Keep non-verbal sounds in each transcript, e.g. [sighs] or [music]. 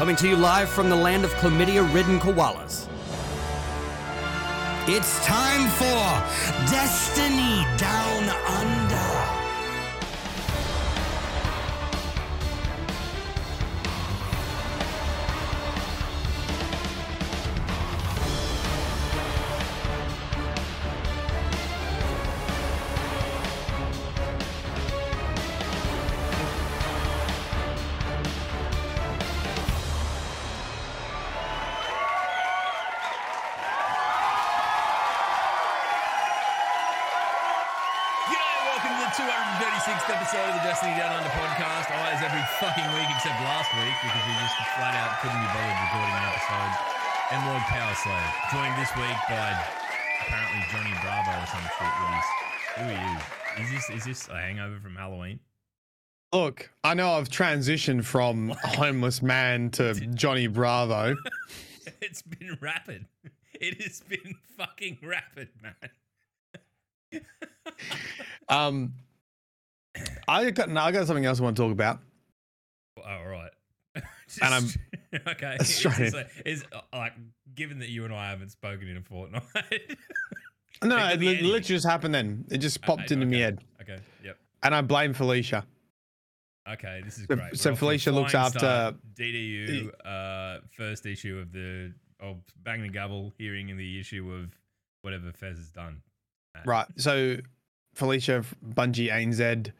coming to you live from the land of chlamydia ridden koalas. It's time for Destiny Down Under. Look, I know I've transitioned from homeless man to Johnny Bravo. [laughs] it's been rapid. It has been fucking rapid, man. [laughs] Um, I got no, I got something else I want to talk about. Oh, all right. Just- [laughs] And I'm- okay. Let's Is, try this it. like- is uh, like given that you and I haven't spoken in a fortnight. No, It it, could be li- anything. literally just happened then. It just popped Okay, into my head, okay. Yep. and I blame Felicia. Okay. This is So- great. so We're off to a Felicia looks after- start. DDU uh, first issue of the of Bang the Gavel hearing in the issue of whatever Fez has done. Uh, Right. So Felicia Bungie ANZ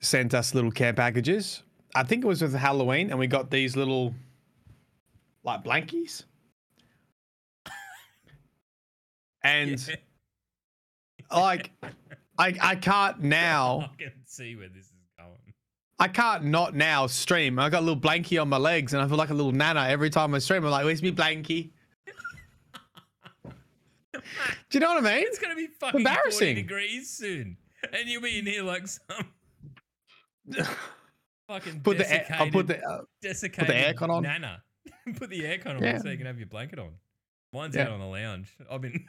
sent us little care packages. I think it was with Halloween, and we got these little like blankies. [laughs] And Yeah. like I I can't [laughs] now I can see where this is. I can't not now stream. I got a little blankie on my legs and I feel like a little nana every time I stream. I'm like, where's me blankie? [laughs] Do you know what I mean? It's gonna be fucking 40 Embarrassing. degrees soon, and you'll be in here like some [laughs] fucking Put the air, I'll put the uh, desiccated aircon on. Nana. [laughs] put the aircon on Yeah. so you can have your blanket on. Mine's Yeah. out on the lounge. I've been,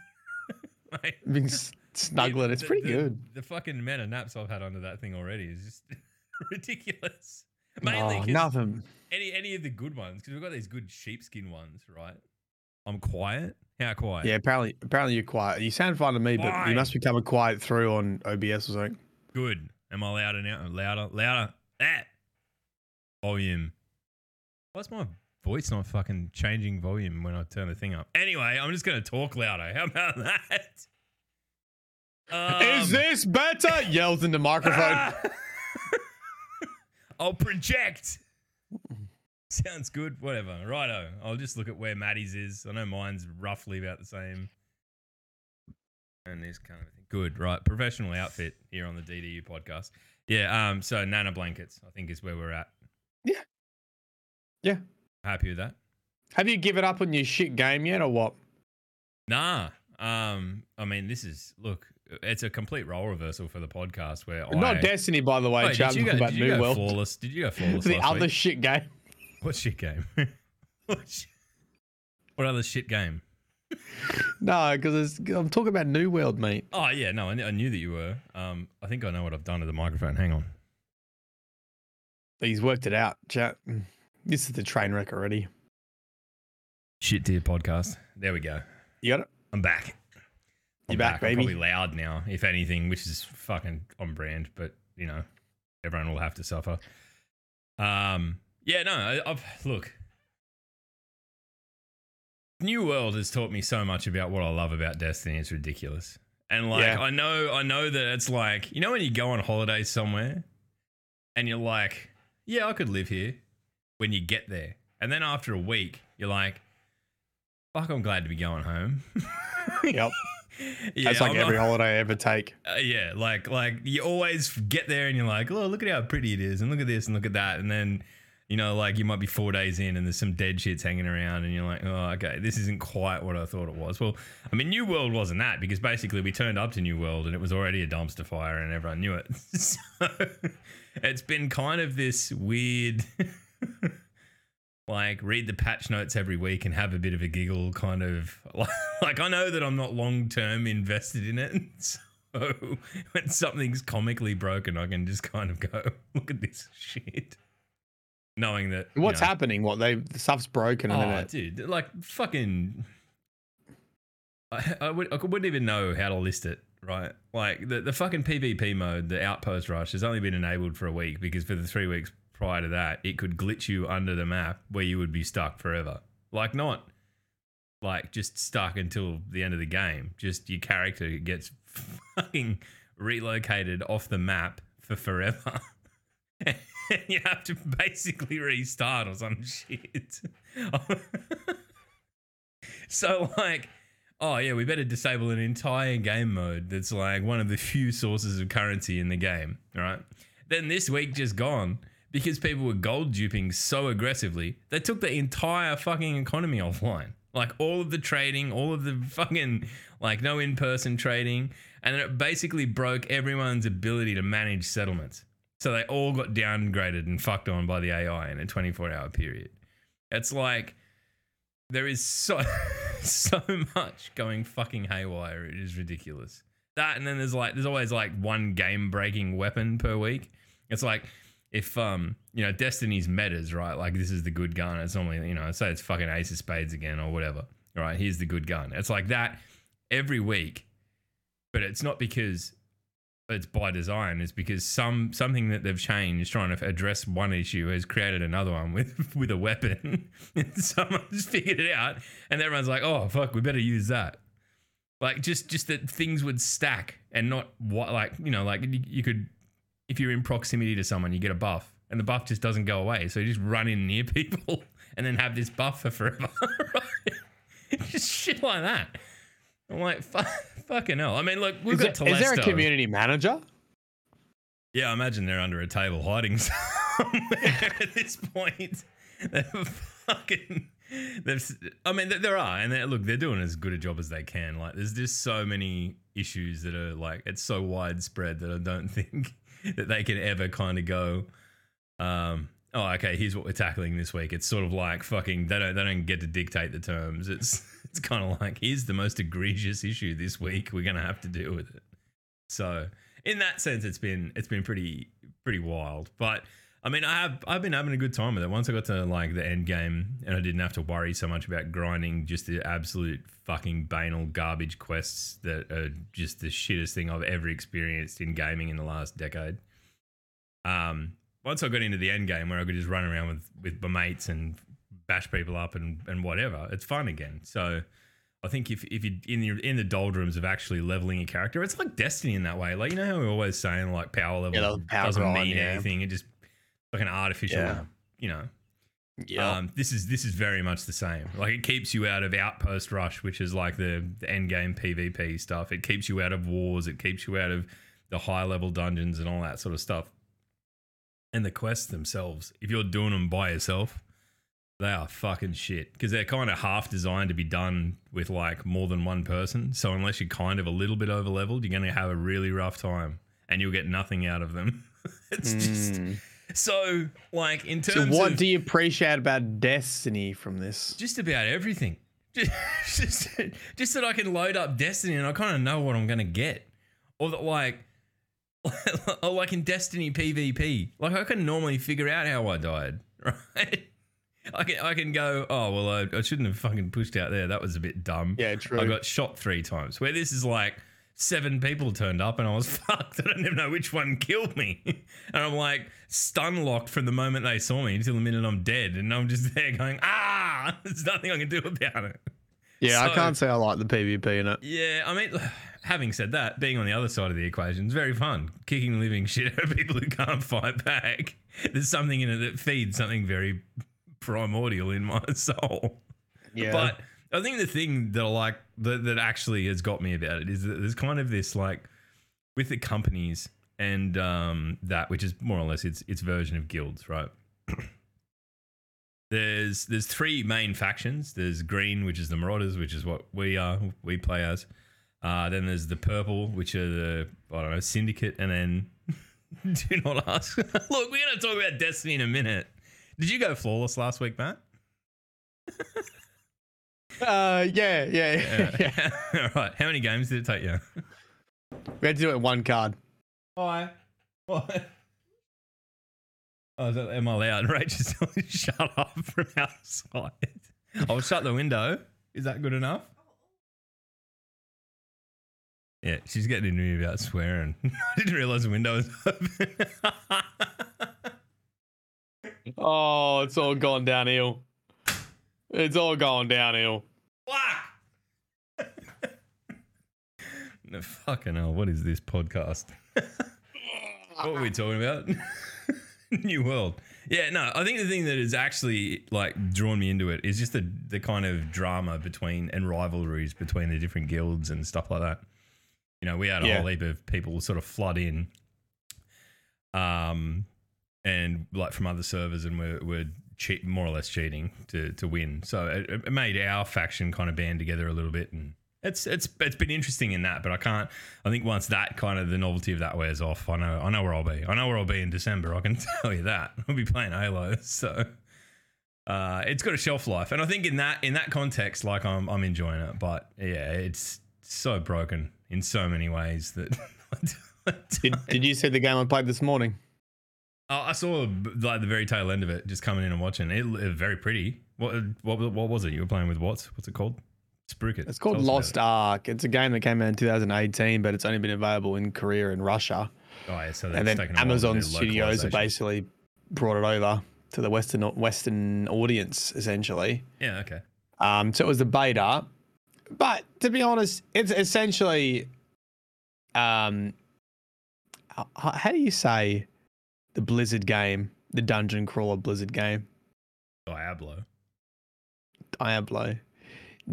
mate, been snuggling. It's the- pretty the- good. The fucking amount of naps I've had under that thing already is just [laughs] ridiculous. Mainly Oh, nothing. any any of the good ones because we've got these good sheepskin ones, right? I'm quiet. How quiet? Yeah, apparently, apparently you're quiet. You sound fine to me, but you must be coming quiet through on OBS or something. Good. Am I louder now? Louder, louder. That volume. Why's my voice not fucking changing volume when I turn the thing up? Anyway, I'm just gonna talk louder. How about [laughs] that? Is Um, this better? Yells in the microphone. ah! [laughs] I'll project. Sounds good. Whatever. Righto. I'll just look at where Maddie's is. I know mine's roughly about the same. And this kind of thing. Good. Right. Professional outfit here on the DDU podcast. Yeah. Um. So Nana blankets, I think, is where we're at. Yeah. Yeah. Happy with that. Have you given up on your shit game yet, or what? Nah. Um. I mean, this is look. It's a complete role reversal for the podcast where I. Not Destiny, by the way. Wait, Chad. did you go, about did you New go World. flawless? Did you go [laughs] flawless? the other week? shit game. What shit game? [laughs] what, other shit game? [laughs] No, because I'm talking about New World, mate. Oh yeah, no, I, I knew that you were. Um, I think I know what I've done to the microphone. Hang on. He's worked it out, chat. This is the train wreck already. Shit dear podcast. There we go. You got it? I'm back. You back, I'm probably loud now, if anything, which is fucking on brand. But you know, everyone will have to suffer. Um, yeah, no, I, I've look. New World has taught me so much about what I love about Destiny. It's ridiculous. And like Yeah. I know I know that it's like, you know when you go on holiday somewhere and you're like, yeah, I could live here when you get there. And then after a week, you're like, fuck, I'm glad to be going home. [laughs] Yep. Yeah, That's like I'm every not- holiday I ever take. uh, yeah, like like you always get there and you're like, oh, look at how pretty it is, and look at this and look at that, and then you know, like you might be four days in and there's some dead shits hanging around, and you're like, oh, okay, this isn't quite what I thought it was. Well, I mean, New World wasn't that because basically we turned up to New World and it was already a dumpster fire and everyone knew it. [laughs] so it's been kind of this weird. [laughs] Like read the patch notes every week and have a bit of a giggle, kind of [laughs] like I know that I'm not long term invested in it, [laughs] so when something's comically broken, I can just kind of go, [laughs] look at this shit. knowing that you What's know- happening? What they the stuff's broken and Oh, it, dude, like fucking. I, I, would, I wouldn't even know how to list it, right? Like the, the fucking PvP mode, the Outpost Rush, has only been enabled for a week because for the three weeks prior to that, it could glitch you under the map where you would be stuck forever. Like, not like just stuck until the end of the game, just your character gets [laughs] fucking relocated off the map for forever. and [laughs] you have to basically restart or some shit. [laughs] so like, oh yeah, we better disable an entire game mode that's like one of the few sources of currency in the game, right? Then this week just gone because people were gold duping so aggressively, they took the entire fucking economy offline. Like all of the trading, all of the fucking like no in-person trading, and it basically broke everyone's ability to manage settlements. So they all got downgraded and fucked on by the AI in a 24-hour period. It's like there is so [laughs] so much going fucking haywire. It is ridiculous. That and then there's like there's always like one game breaking weapon per week. It's like if um you know Destiny's metas right like this is the good gun. It's normally you know say it's fucking Ace of Spades again or whatever. Right, here's the good gun. It's like that every week, but it's not because it's by design. It's because some something that they've changed trying to address one issue has created another one with [laughs] with a weapon. [laughs] someone's [laughs] figured it out, and everyone's like, "Oh fuck, we better use that." Like just just that things would stack and not what like you know like you, you could if you're in proximity to someone, you get a buff, and the buff just doesn't go away. So you just run in near [laughs] people and then have this buff for forever. [laughs] right? [laughs] Just shit like that. I'm like, fuck, fucking hell. I mean, look, we've is, got there- is there a community manager? Yeah, I imagine they're under a table hiding somewhere at this point. They're fucking. There's, I mean, there- there are, and they look, they're doing as good a job as they can. Like, there's just so many issues that are like, it's so widespread that I don't think that they can ever kind of go, um, oh, okay, here's what we're tackling this week. It's sort of like fucking, they don't, they don't get to dictate the terms. It's, [laughs] it's kind of like, here's the most egregious issue this week. We're gonna have to deal with it. So in that sense, it's been it's been pretty pretty wild. But I mean, I have I've been having a good time with it. Once I got to like the end game, and I didn't have to worry so much about grinding just the absolute fucking banal garbage quests that are just the shittest thing I've ever experienced in gaming in the last decade. Um, once I got into the end game where I could just run around with with my mates and bash people up and and whatever, it's fun again. So. I think if, if you're in the in the doldrums of actually leveling your character, it's like Destiny in that way. Like you know how we're always saying like power level Yeah, power doesn't mean yeah. anything. It just like an artificial, Yeah. you know. Yeah. Um, this is this is very much the same. Like it keeps you out of Outpost Rush, which is like the, the end game PvP stuff. It keeps you out of wars. It keeps you out of the high level dungeons and all that sort of stuff. And the quests themselves, if you're doing them by yourself, they are fucking shit because they're kind of half designed to be done with like more than one person. So unless you're kind of a little bit over leveled, you're going to have a really rough time and you'll get nothing out of them. [laughs] it's just Mm. So like in terms So what of do you appreciate about Destiny from this? just about everything. [laughs] Just, just, just that I can load up Destiny and I kind of know what I'm gonna get, or that like, [laughs] or like in Destiny PvP, like I can normally figure out how I died, [laughs] right? I can I can go, oh well, I, I shouldn't have fucking pushed out there. That was a bit dumb. Yeah, true. I got shot three times. Where this is like seven people turned up and I was [laughs] fucked. I don't even know which one killed me. [laughs] and I'm like stun locked from the moment they saw me until the minute I'm dead. And I'm just [laughs] there going, ah, there's nothing I can do about it. Yeah, I can't say I like the PvP in it. Yeah, I mean, [sighs] having said that, being on the other side of the equation is very fun. Kicking the living shit out of people who can't fight back. There's something in it that feeds something very primordial in my soul. Yeah. But I think the thing that I like that, that actually has got me about it is that there's kind of this like with the companies and um, that, which is more or less its its version of guilds, right? there's there's three main factions. There's green, which is the Marauders, which is what we are, we play as. Uh, then there's the purple, which are the I don't know syndicate, and then [laughs] do not ask. [laughs] Look, we're gonna talk about Destiny in a minute. Did you go flawless last week, Matt? [laughs] uh, yeah, yeah, yeah. yeah. [laughs] [laughs] All right. How many games did it take you? We had to do it one card. Why? What? Oh, is that, am I allowed? Rachel's telling me shut up from outside. I'll shut the window. Is that good enough? Yeah, she's getting into me about swearing. [laughs] I didn't realize the window was open. Oh, it's all gone downhill. It's all going downhill. Fuck! [laughs] no, fucking hell. What is this podcast? [laughs] what were we talking about? [laughs] New World. Yeah, no, I think the thing that has actually like drawn me into it is just the the kind of drama between and rivalries between the different guilds and stuff like that. You know, we had a Yeah. whole heap of people sort of flood in, um, and like from other servers, and we're, we're cheat more or less cheating to to win. So it, it made our faction kind of band together a little bit, and it's it's it's been interesting in that. But I can't. I think once that kind of the novelty of that wears off, I know I know where I'll be. I know where I'll be in December. I can [laughs] tell you that I'll be playing Halo. So. Uh, it's got a shelf life, and I think in that in that context, like I'm I'm enjoying it. But yeah, it's so broken in so many ways that [laughs] Did, did you see the game I played this morning? Oh, I saw like the very tail end of it, just coming in and watching. It, it very pretty. What what what was it? You were playing with what? What's it called? Spruik it. It's called Tell Lost it. Ark. It's a game that came out in 2018, but it's only been available in Korea and Russia. Oh yeah, so and then taken a while to Amazon Studios have basically brought it over to the Western Western audience, essentially. Yeah, okay. Um, so it was a beta, but to be honest, it's essentially, um, how do you say the Blizzard game, the dungeon crawler Blizzard game, Diablo. Diablo,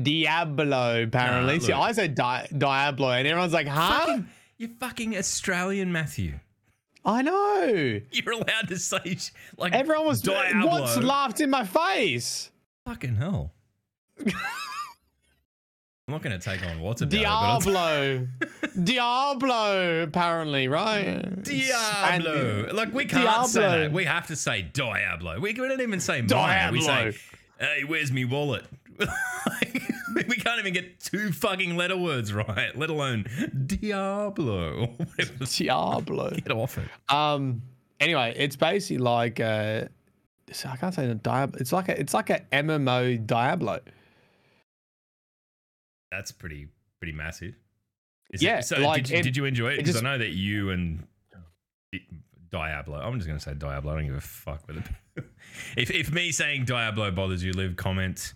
Diablo. Apparently, see, look. I said Di- Diablo, and everyone's like, "Huh?" Fucking, you fucking Australian Matthew. I know. You're allowed to say like Everyone was Diablo. what's laughed in my face. Fucking hell. [laughs] I'm not going to take on but Diablo, [laughs] Diablo. Apparently, right? Diablo. And- like we can't say that. We have to say Diablo. We, we don't even say mine. We say, "Hey, where's me wallet?" Like, [laughs] we can't even get two fucking letter words right, let alone Diablo. [laughs] Diablo. Get off it. Um. Anyway, it's basically like uh I can't say the Diablo. It's like a it's like a MMO Diablo. That's pretty pretty massive. Yeah, so like, did, you, it- did you enjoy it? it Because I know that you and Diablo. I'm just going to say Diablo. I don't give a fuck with it. [laughs] if if me saying Diablo bothers you, leave comment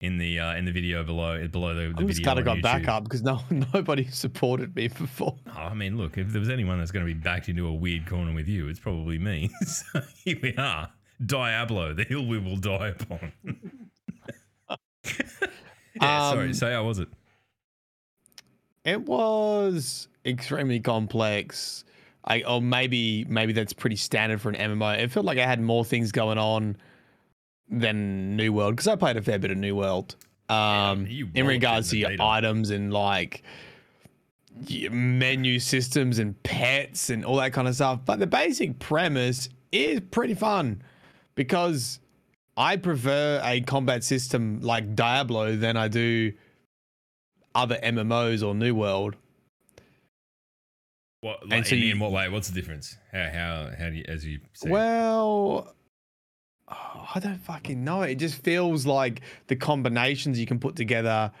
in the uh, in the video below below the, the I'm just I on got back up because no [laughs] nobody supported me before. [laughs] Oh, I mean, look, if there was anyone that's going to be backed into a weird corner with you, it's probably me. so here we are. Diablo, the hill we will die upon. yeah, sorry. Um, So how was it? It was extremely complex. I or maybe maybe that's pretty standard for an MMO. It felt like I had more things going on than New World because I played a fair bit of New World. Um, in regards to your items and like menu systems and pets and all that kind of stuff. But the basic premise is pretty fun because I prefer a combat system like Diablo than I do other MMOs or New World. What, and so in, you- in what way? What's the difference? How how how do you as you say? Well, oh, I don't fucking know. It just feels like the combinations you can put together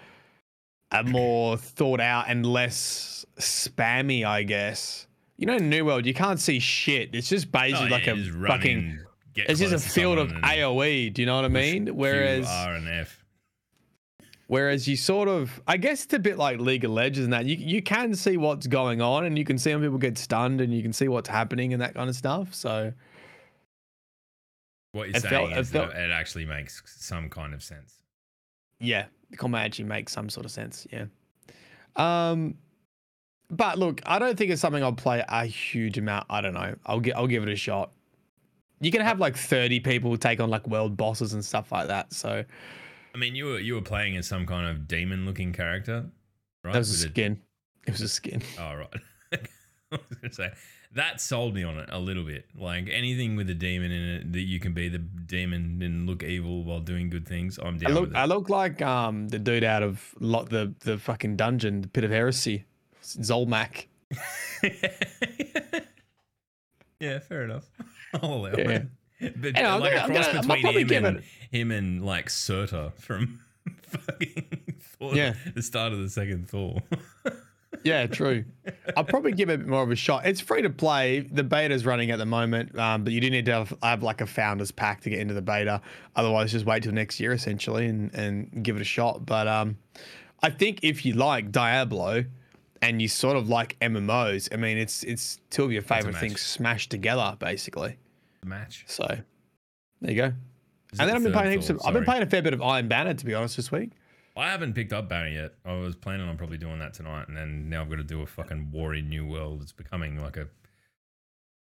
are [clears throat] more thought out and less spammy, I guess. You know, New World, you can't see shit. It's just Oh, basically yeah, like a just fucking. in, It's just a field of and AOE. Do you know what I mean? Whereas, R and F. whereas you sort of, I guess it's a bit like League of Legends and that you you can see what's going on and you can see when people get stunned and you can see what's happening and that kind of stuff. So What you're It saying felt- it is that felt- it actually makes some kind of sense. yeah, the combat actually makes some sort of sense. Yeah. Um, but look, I don't think it's something I'll play a huge amount. I don't know. I'll get. I'll give it a shot. You can have like thirty people take on like world bosses and stuff like that. So I mean, you were you were playing as some kind of demon-looking character, right? that was a With skin. It was a skin. [laughs] Oh right. [laughs] I was gonna say that sold me on it a little bit. Like anything with a demon in it that you can be the demon and look evil while doing good things. I'm I down look. with I look like um the dude out of lot the the fucking dungeon, the pit of heresy, Zulmak. [laughs] yeah, fair enough. I'll allow Yeah. it. [laughs] But Anyway, I'm like gonna- a I'm cross gonna- between him give and it- him and like Surtur from [laughs] fucking Thor, Yeah. the start of the second Thor. Yeah, [laughs] true. I'll probably give it a bit more of a shot. It's free to play. The beta's running at the moment, um, but you do need to have, have like a founders pack to get into the beta. Otherwise, just wait till next year essentially and, and give it a shot. But um, I think if you like Diablo and you sort of like MMOs, I mean, it's it's two of your favorite things smashed together basically. Match. So there you go. Is and then I've been playing heaps of, I've been playing a fair bit of Iron Banner to be honest this week. I haven't picked up Banner yet. I was planning on probably doing that tonight, and then now I've got to do a fucking war in New World. It's becoming like a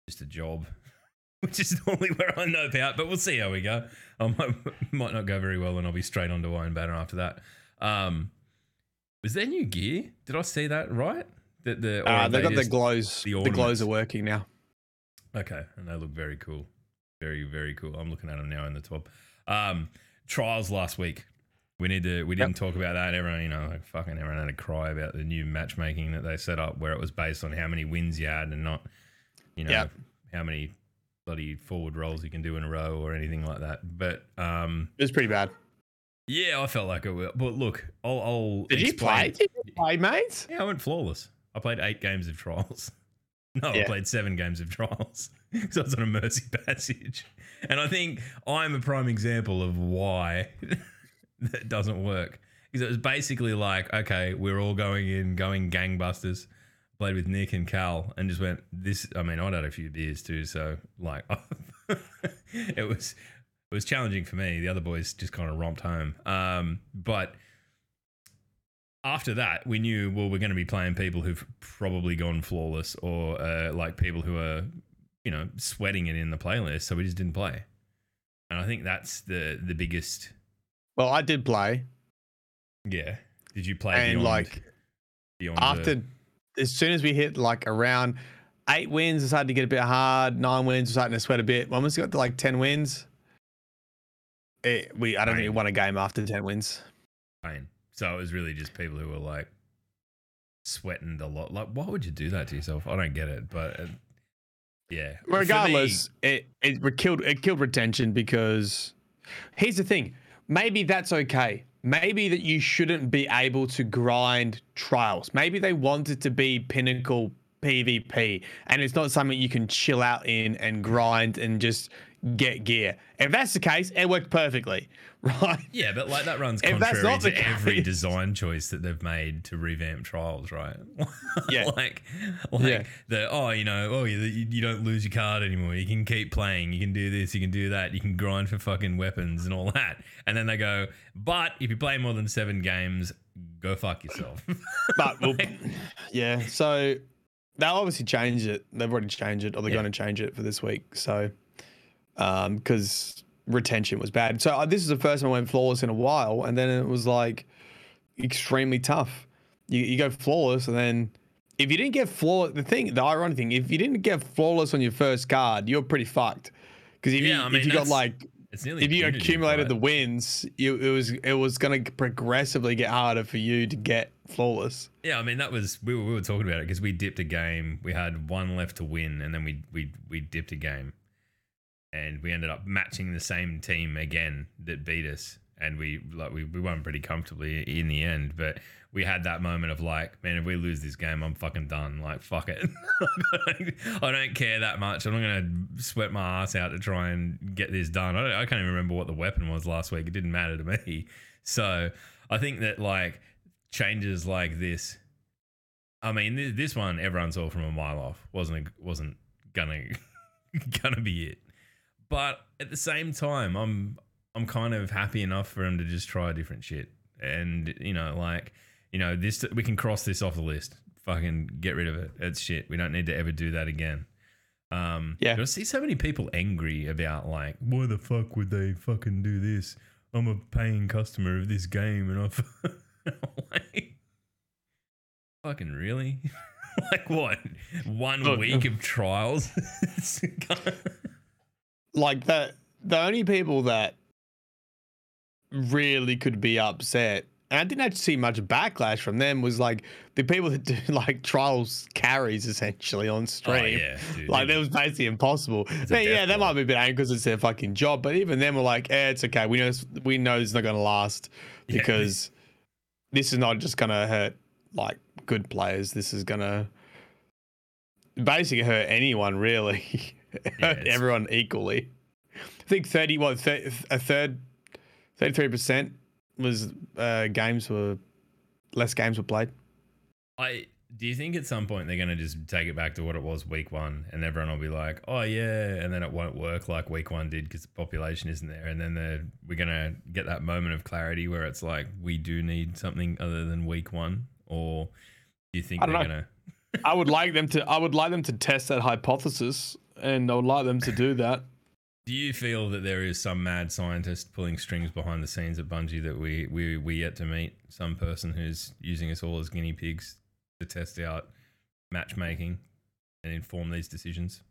just a job, [laughs] which is normally where I know about. But we'll see how we go. I might, [laughs] might not go very well, and I'll be straight onto Iron Banner after that. Um, was there new gear? Did I see that right? That the or Uh, they've got the glows. the The, glows are working now. Okay, and they look very cool. Very, very cool. I'm looking at them now in the top. Um, trials last week. We need to. We didn't talk about that. Everyone, you know, like fucking everyone had a cry about the new matchmaking that they set up, where it was based on how many wins you had and not, you know, Yep. how many bloody forward rolls you can do in a row or anything like that. But um, It was pretty bad. yeah, I felt like it. will. But look, I'll. I'll Did you play? Did you play, mates? yeah, I went flawless. I played eight games of trials. [laughs] No, I played seven games of trials. [laughs] so I was on a mercy [laughs] passage. And I think I'm a prime example of why [laughs] that doesn't work. Because it was basically like, okay, we're all going in, going gangbusters. Played with Nick and Cal and just went, this I mean, I'd had a few beers too, so like it was it was challenging for me. The other boys just kind of romped home. Um, but after that, we knew well we're going to be playing people who've probably gone flawless or uh, like people who are you know sweating it in the playlist. So we just didn't play, and I think that's the the biggest. Well, I did play, Yeah, did you play and beyond, like beyond the- after, as soon as we hit like around eight wins, it started to get a bit hard. Nine wins, we're starting to sweat a bit. When we got to like ten wins, it, we I don't think we won a game after ten wins. pain? So it was really just people who were like sweating a lot. Like, why would you do that to yourself? I don't get it, but. Uh, yeah. For me- Regardless, it it killed it killed retention because here's the thing. Maybe that's okay. Maybe that you shouldn't be able to grind trials. Maybe they want it to be pinnacle PvP and it's not something you can chill out in and grind and just get gear. If that's the case, it worked perfectly, [laughs] right? Yeah, but like that runs If contrary to the every design choice that they've made to revamp trials, right? [laughs] Yeah. like, like Yeah. the oh, you know, oh, you, you don't lose your card anymore. You can keep playing. You can do this. You can do that. You can grind for fucking weapons and all that. And then they go, but if you play more than seven games, go fuck yourself. [laughs] But well, yeah, so they'll obviously change it. They've already changed it, or they're Yeah. going to change it for this week. So, um, because retention was bad. So uh, this is the first time I went flawless in a while, and then it was like extremely tough. You you go flawless, and then if you didn't get flawless, the thing, the ironic thing, if you didn't get flawless on your first card, you're pretty fucked. Because if Yeah, you I mean, if you got like if you accumulated the wins, you it was it was going to progressively get harder for you to get flawless. Yeah, I mean that was we were, we were talking about it because we dipped a game. We had one left to win, and then we we we dipped a game, and we ended up matching the same team again that beat us, and we like we, we won pretty comfortably in the end. But we had that moment of like, man, if we lose this game, I'm fucking done. Like, fuck it, [laughs] I, don't, care that much. I'm not gonna sweat my ass out to try and get this done. I, I can't even remember what the weapon was last week. It didn't matter to me. So I think that like changes like this. I mean, this, this one everyone saw from a mile off. wasn't wasn't gonna [laughs] gonna be it. But at the same time, I'm I'm kind of happy enough for him to just try different shit, and you know, like you know, this we can cross this off the list. Fucking get rid of it. It's shit. We don't need to ever do that again. Um, Yeah. I see so many people angry about like, why the fuck would they fucking do this? I'm a paying customer of this game, and I've [laughs] like, fucking really, [laughs] like what? One Look, week of trials. [laughs] Like the the only people that really could be upset and I didn't actually see much backlash from them. Was like the people that do [laughs] like trials carries essentially on stream. yeah, [laughs] dude, like it- that was basically impossible. But yeah, they might be a bit angry because it's their fucking job. But even them were like, eh, it's okay. We know this, we know it's not going to last Yeah. because this is not just going to hurt like good players. This is going to basically hurt anyone really, [laughs] [laughs] everyone equally. I think thirty what thir- a third, thirty three percent was uh, games were less games were played. I do you think at some point they're gonna just take it back to what it was week one, and everyone will be like, "Oh yeah," and then it won't work like week one did because the population isn't there, and then we're gonna get that moment of clarity where it's like we do need something other than week one, or do you think they're know. gonna? I would like them to. I would like them to test that hypothesis, and I would like them to do [coughs] that. Do you feel that there is some mad scientist pulling strings behind the scenes at Bungie that we we we yet to meet? Some person who's using us all as guinea pigs to test out matchmaking and inform these decisions.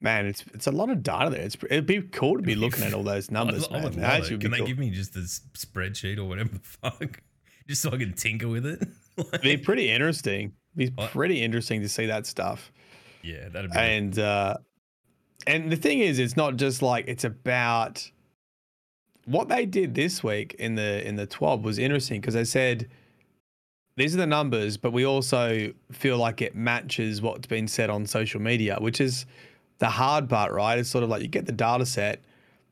Man, it's it's a lot of data there. It's it'd be cool to be [laughs] looking at all those numbers. I, I would man. love That it. Can they cool. give me just this spreadsheet or whatever [laughs] the fuck, just so I can tinker with it? Like- [laughs] It'd be pretty interesting. It'd be pretty interesting to see that stuff. Yeah, that'd be. And uh and the thing is, it's not just like it's about what they did this week in the in the 12 was interesting because they said these are the numbers, but we also feel like it matches what's been said on social media, which is the hard part, right? It's sort of like you get the data set,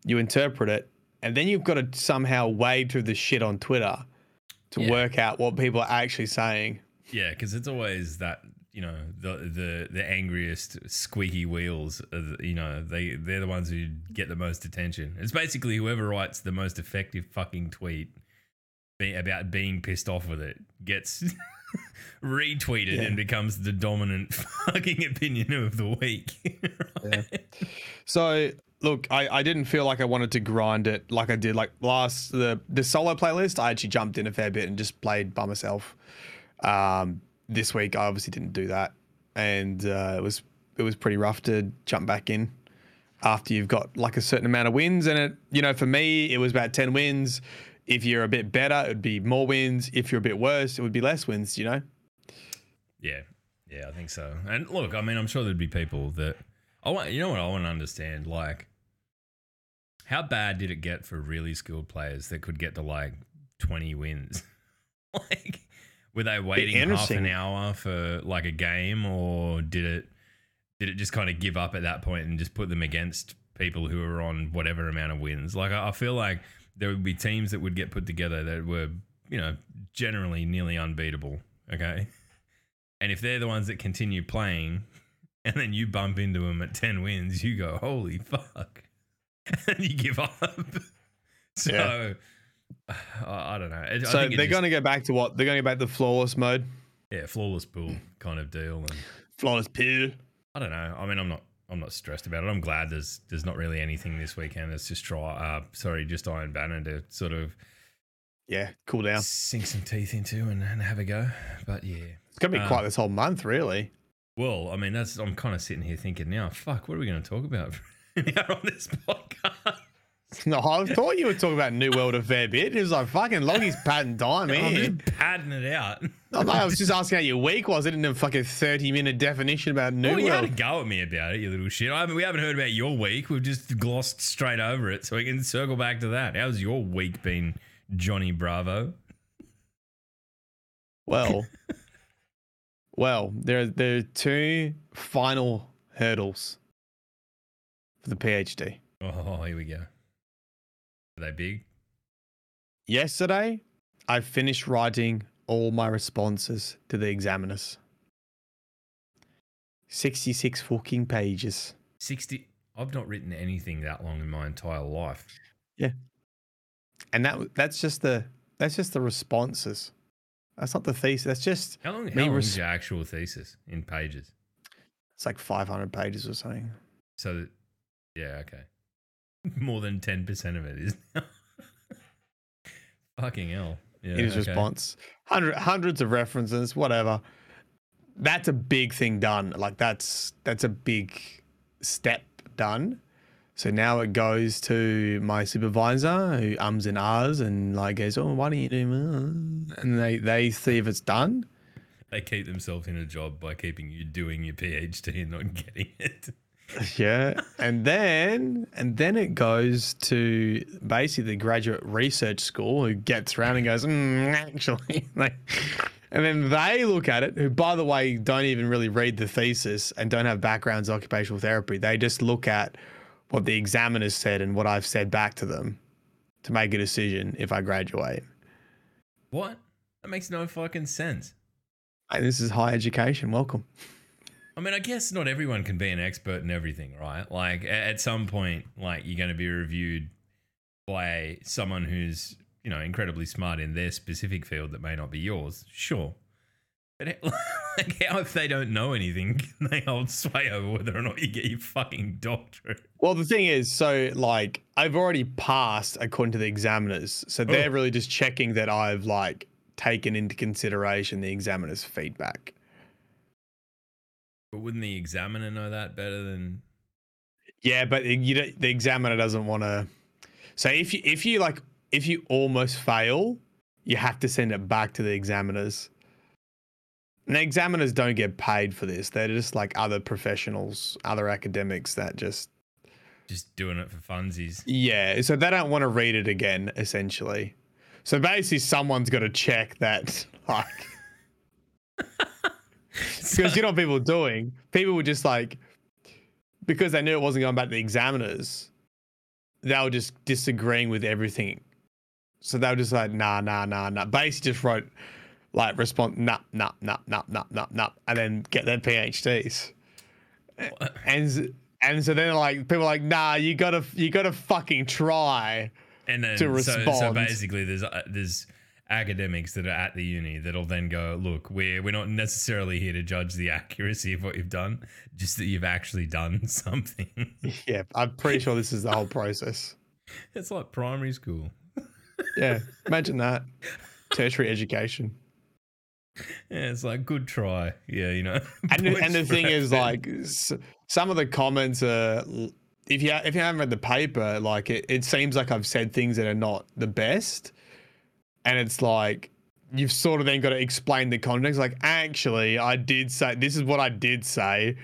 you interpret it, and then you've got to somehow wade through the shit on Twitter to Yeah. work out what people are actually saying. yeah, because it's always that you know the the the angriest squeaky wheels. The, you know they they're the ones who get the most attention. It's basically whoever writes the most effective fucking tweet be, about being pissed off with it gets [laughs] retweeted Yeah. and becomes the dominant [laughs] fucking opinion of the week. [laughs] right? So look, I, I didn't feel like I wanted to grind it like I did like last the the solo playlist. I actually jumped in a fair bit and just played by myself. Um, this week I obviously didn't do that, and uh, it was it was pretty rough to jump back in after you've got like a certain amount of wins. And it you know for me it was about ten wins. If you're a bit better, it would be more wins. If you're a bit worse, it would be less wins. You know. Yeah, yeah, I think so. And look, I mean, I'm sure there'd be people that I want. You know what I want to understand? Like, how bad did it get for really skilled players that could get to like 20 wins? [laughs] like, were they waiting half an hour for like a game, or did it did it just kind of give up at that point and just put them against people who were on whatever amount of wins? Like, I I feel like there would be teams that would get put together that were, you know, generally nearly unbeatable. Okay. And if they're the ones that continue playing, [laughs] and then you bump into them at 10 wins, you go, holy fuck. [laughs] and you give up. [laughs] so, Yeah. [sighs] I I don't know. I- I So think they're just- going to go back to what they're going to go back to the flawless mode, yeah, flawless pool kind of deal. And flawless pill. I don't know. I mean, I'm not. I'm not stressed about it. I'm glad there's there's not really anything this weekend. It's just try. Uh, sorry, just Iron Banner to sort of Yeah, cool down. sink some teeth into and, and have a go. But yeah, It's gonna be Um, quite this whole month, really. Well, I mean, that's I'm kind of sitting here thinking now, fuck, what are we going to talk about [laughs] on this podcast? [laughs] No, I thought you were talking about New World a fair bit. It was like fucking Loggie's padding time I'm here. just padding it out. I'm like, I was just asking how your week was. It didn't have fucking 30 minute definition about New Well, you had World. a go at me about it, you little shit. I haven't, we haven't heard about your week. We've just glossed straight over it, so we can circle back to that. How's your week been, Johnny Bravo? Well, [laughs] well, there, there are two final hurdles for the PhD. Oh, here we go. Are they big? Yesterday, I finished writing all my responses to the examiners. 66 fucking pages. 60. I've not written anything that long in my entire life. Yeah. And that that's just the that's just the responses. That's not the thesis. That's just How long, how long res- is your actual thesis in pages? it's like 500 pages or something. So, that, yeah, okay. [laughs] More than 10% of it is [laughs] Fucking hell. Yeah, in his okay. response. Hundred, hundreds of references, whatever. That's a big thing done. Like that's that's a big step done. So now it goes to my supervisor who ums and ahs and like goes, "Oh, why don't you do?" more?" And they they see if it's done. They keep themselves in a job by keeping you doing your PhD and not getting it. [laughs] [laughs] Yeah, and then and then it goes to basically the graduate research school who gets around and goes, mm, actually, [laughs] like, and then they look at it. Who, by the way, don't even really read the thesis and don't have backgrounds in occupational therapy. They just look at what the examiners said and what I've said back to them to make a decision if I graduate. What? That makes no fucking sense. And this is higher education. Welcome. I mean, I guess not everyone can be an expert in everything, right? Like at some point, like you're going to be reviewed by someone who's you know incredibly smart in their specific field that may not be yours. Sure, but [laughs] like, how if they don't know anything, [laughs] can they hold sway over whether or not you get your fucking doctorate? Well, the thing is, so like I've already passed according to the examiners, so they're Oh. really just checking that I've like taken into consideration the examiner's feedback. But wouldn't the examiner know that better than? Yeah, but you don't, the examiner doesn't want to. So if you if you like if you almost fail, you have to send it back to the examiners. And the examiners don't get paid for this. They're just like other professionals, other academics that just Just doing it for funsies. Yeah, so they don't want to read it again, essentially. So basically, someone's got to check that, [laughs] like, [laughs] because you know what people are doing. People were just like, because they knew it wasn't going back to the examiners, they were just disagreeing with everything. So they were just like, nah, nah, nah, nah. Basically, just wrote like response, nah, nah, nah, nah, nah, nah, nah, and then get their PhDs. And and so then like people are like, nah, you gotta you gotta fucking try. And then to so, so respond. basically there's uh, there's academics that are at the uni that'll then go, look, we're we're not necessarily here to judge the [laughs] accuracy of what you've done, just that you've actually done [laughs] something. Yeah, I'm pretty sure this is the whole process. [laughs] it's like primary school. Yeah, imagine that. Tertiary education. Yeah, it's like good try. Yeah, you know. And the, and the thing is, like, some of the comments are. If you if you haven't read the paper, like it, it seems like I've said things that are not the best, and it's like you've sort of then got to explain the context. Like, actually, I did say this is what I did say.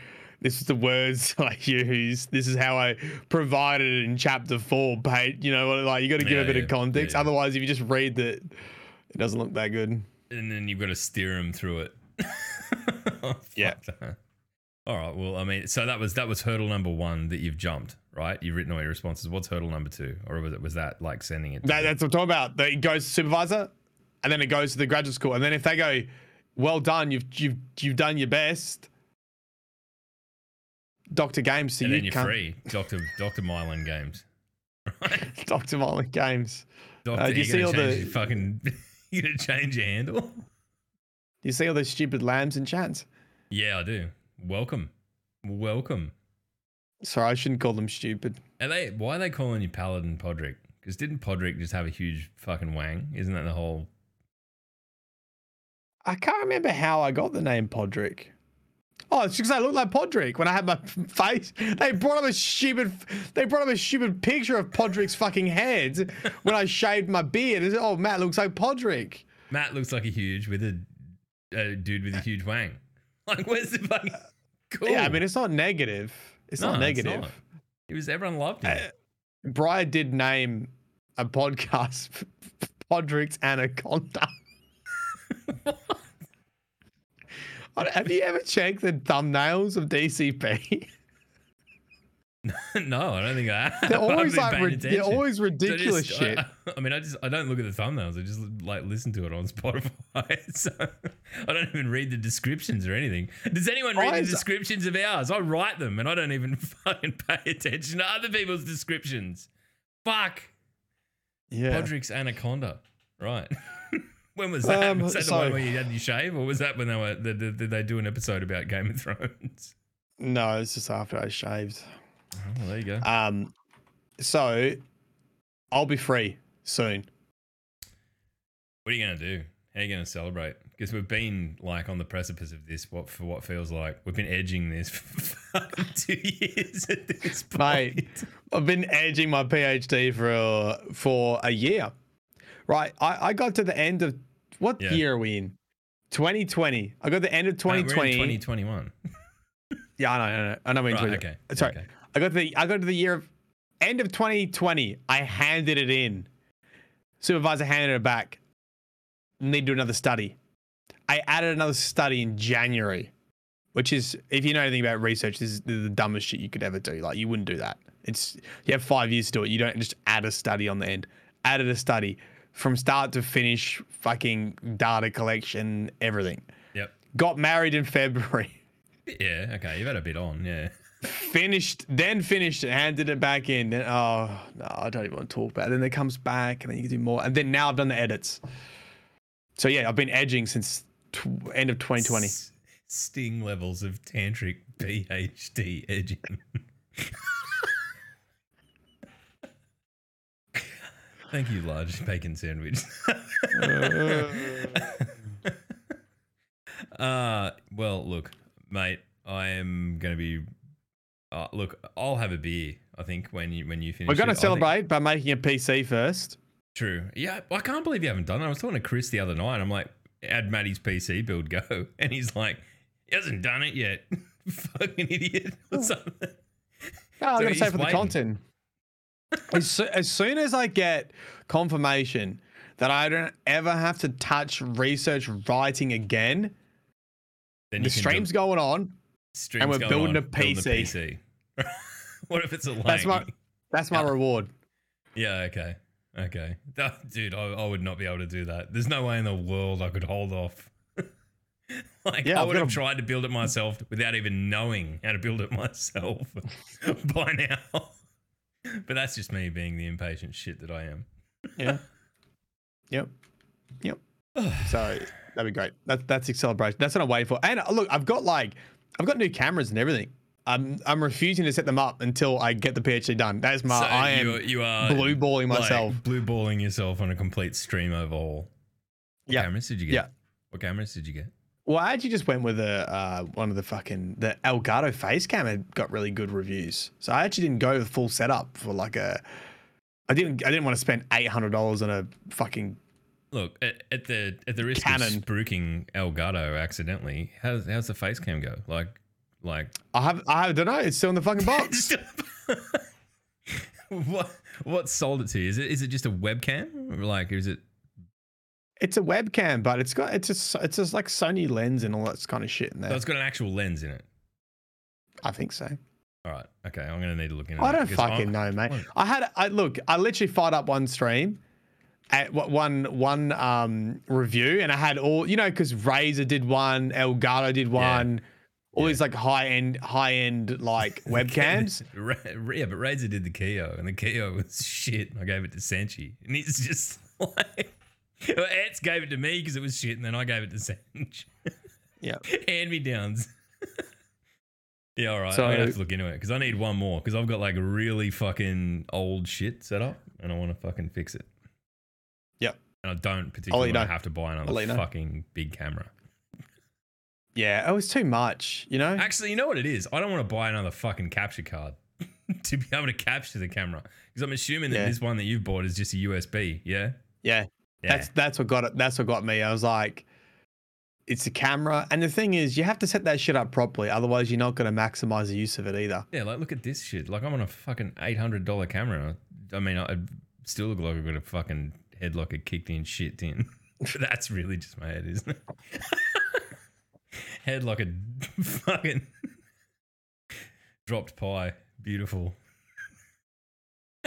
This is the words [laughs] I used. This is how I provided it in chapter four. Page, you know, like you got to give Yeah, a bit yeah, of context. yeah. Otherwise, if you just read that, it doesn't look that good. and then you've got to steer them through it. [laughs] Oh, Yeah. that. All right. Well, I mean, so that was that was hurdle number one that you've jumped, right? You've written all your responses. What's hurdle number two, or was it was that like sending it? to That, that's what I'm talking about. That It goes to supervisor, and then it goes to the graduate school, and then if they go, "Well done, you've you've you've done your best," Doctor Games to and you, then you're cunt. free, Doctor Doctor Myelin Games. [laughs] Doctor Myelin Games. Doctor, Uh, do you see all the- fucking. [laughs] you gonna change your handle? Do you see all those stupid lambs in chants? Yeah, I do. Welcome, welcome. Sorry, I shouldn't call them stupid. Are they? Why are they calling you Paladin Podrick? Because didn't Podrick just have a huge fucking wang? Isn't that the whole? I can't remember how I got the name Podrick. Oh, it's because I look like Podrick when I had my [laughs] face. They brought up a stupid. They brought up a stupid picture of Podrick's fucking head when I shaved my beard. Said, Oh, Matt looks like Podrick. Matt looks like a huge with a, a dude with a huge wang. [laughs] Like, where's the fucking cool? Yeah, I mean, it's not negative. It's No, not it's negative. not. It was everyone loved it. Uh, Brian did name a podcast [laughs] Podrick's Anaconda. [laughs] Have you ever checked the thumbnails of DCP? [laughs] no, I don't think I. Have. [laughs] They're [laughs] always like rid- they're always ridiculous just- shit. I, I mean, I just I don't look at the thumbnails. I just like listen to it on Spotify. So I don't even read the descriptions or anything. Does anyone read Why the descriptions of ours? I write them, and I don't even fucking pay attention to other people's descriptions. Fuck. yeah. Podrick's Anaconda. Right. when was that? Um, was that the so- one where you had your shave, or was that when they were did, did they do an episode about Game of Thrones? No, it's just after I shaved. Oh, well, there you go. Um, so I'll be free soon. What are you gonna do? How are you gonna celebrate? Because we've been like on the precipice of this. What for? What feels like we've been edging this [laughs] for fucking two years at this point. Mate, I've been edging my PhD for uh, for a year. Right, I, I got to the end of what Yeah. year are we in? 2020. I got to the end of Uh, we're in 2021. [laughs] Yeah, I know, I know, I know. I'm in Right, 20. okay, Sorry, okay. I got to the I got to the year of end of 2020. I handed it in. Supervisor handed it back. Need to do another study. I added another study in January, which is if you know anything about research, this is the dumbest shit you could ever do. Like you wouldn't do that. It's you have five years to do it. You don't just add a study on the end. Added a study from start to finish, fucking data collection, everything. Yep. Got married in February. Yeah. Okay. You've had a bit on. Yeah. Finished, then finished handed it back in. Then, oh, no, I don't even want to talk about it. Then it comes back, and then you can do more. And then now I've done the edits. So yeah, I've been edging since end of 2020. S- Sting levels of tantric PhD edging. Thank you, large bacon sandwich. [laughs] uh, well, look, mate, I am going to be. Uh, look, I'll have a beer. I think when you when you finish. We're it. I to think- celebrate by making a PC first. True. Yeah, I can't believe you haven't done it. I was talking to Chris the other night. I'm like, add Matty's PC build go, [laughs] and he's like, he hasn't done it yet. [laughs] Fucking idiot or something. No, I'm So going to say for the content. [laughs] as, so- as soon as I get confirmation that I don't ever have to touch research writing again, Then the stream's build- going on. Stream's and we're building on, a PC. PC. [laughs] what if it's a lane? That's my that's my reward. Yeah. Okay. Okay. [laughs] That- Dude, I, I would not be able to do that. There's no way in the world I could hold off. [laughs] like Yeah, I would have a- tried to build it myself without even knowing how to build it myself by now. but that's just me being the impatient shit that I am. Yeah. yep. Yep. [sighs] so that'd be great. That, that's a celebration. That's what I'm waiting for. And look, I've got like, I've got new cameras and everything. I'm I'm refusing to set them up until I get the PhD done. That's my. So I am you, you are blue balling like, myself. blue balling yourself on a complete stream overhaul. What Yeah. cameras did you get? Yeah. What cameras did you get? Well, I actually just went with a uh, one of the fucking the Elgato face cam had got really good reviews. So I actually didn't go the full setup for like a. I didn't. I didn't want to spend eight hundred dollars on a fucking. Look, at, at the at the risk Canon. of spruiking Elgato accidentally, how's how's the face cam go? Like like I have. I don't know. It's still in the fucking [laughs] box. [laughs] what what sold it to you? Is it is it just a webcam? Like is it it's a webcam, but it's got it's just it's just like Sony lens and all that kind of shit in there. so it's got an actual lens in it? I think so. All right, okay, I'm gonna need to look into I don't fucking I'm- know, mate. What? I had I look. I literally fired up one stream, at one one um review, and I had all you know because Razer did one, Elgato did one, all Yeah. these like high end high end like [laughs] webcams. [laughs] Yeah, but Razer did the Kiyo, and the Kiyo was shit. I gave it to Senchi, and he's [laughs] just like, Eds gave it to me because it was shit, and then I gave it to Sench. yeah. Hand me downs. yeah, all right. So- I'm gonna have to look into it because I need one more because I've got like really fucking old shit set up, and I want to fucking fix it. And I don't particularly want to have to buy another you know. fucking big camera. Yeah, it was too much, you know. Actually, you know what it is? I don't want to buy another fucking capture card [laughs] to be able to capture the camera because I'm assuming that Yeah. this one that you've bought is just a USB. Yeah. Yeah, Yeah. that's that's what got it. That's what got me. I was like, it's a camera, and the thing is, you have to set that shit up properly, otherwise you're not going to maximize the use of it either. yeah. Like, look at this shit. Like, I'm on a fucking eight hundred dollar camera. I mean, I still look like I've got a fucking head like a kicked in shit in. [laughs] That's really just my head, isn't it? [laughs] head like a [laughs] fucking dropped pie. Beautiful.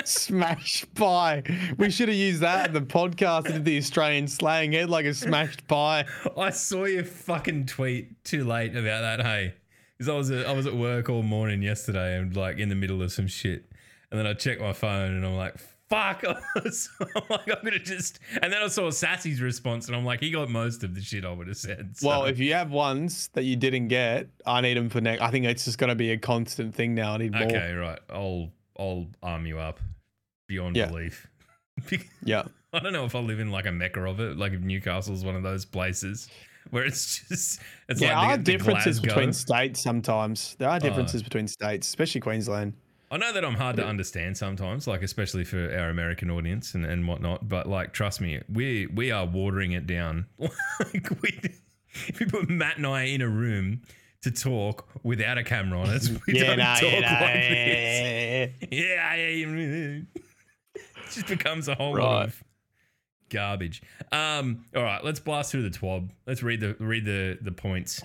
Smashed pie. We should have used that in the podcast and did the Australian slang head like a smashed pie. I saw your fucking tweet too late about that. Hey, because I was at, I was at work all morning yesterday and like in the middle of some shit, and then I checked my phone and I'm like, fuck. [laughs] Was, I'm like, I'm gonna just. And then I saw Sassy's response and I'm like, he got most of the shit I would have said. So. Well, if you have ones that you didn't get, I need them for next. I think it's just going to be a constant thing now. I need more. okay, right, I'll I'll arm you up beyond Yeah. belief. [laughs] Yeah. I don't know if I live in like a mecca of it, like if Newcastle's one of those places where it's just it's There like are the- the differences Glasgow. between states sometimes. There are oh. differences between states, especially Queensland. I know that I'm hard to understand sometimes, like especially for our American audience and, and whatnot. But like, trust me, we we are watering it down. [laughs] like we, if you put Matt and I in a room to talk without a camera on us, [laughs] we yeah, don't no, talk yeah, like yeah, this. yeah, yeah. Yeah, yeah, it just becomes a whole lot of garbage. Um, all right, let's blast through the twab. Let's read the read the the points.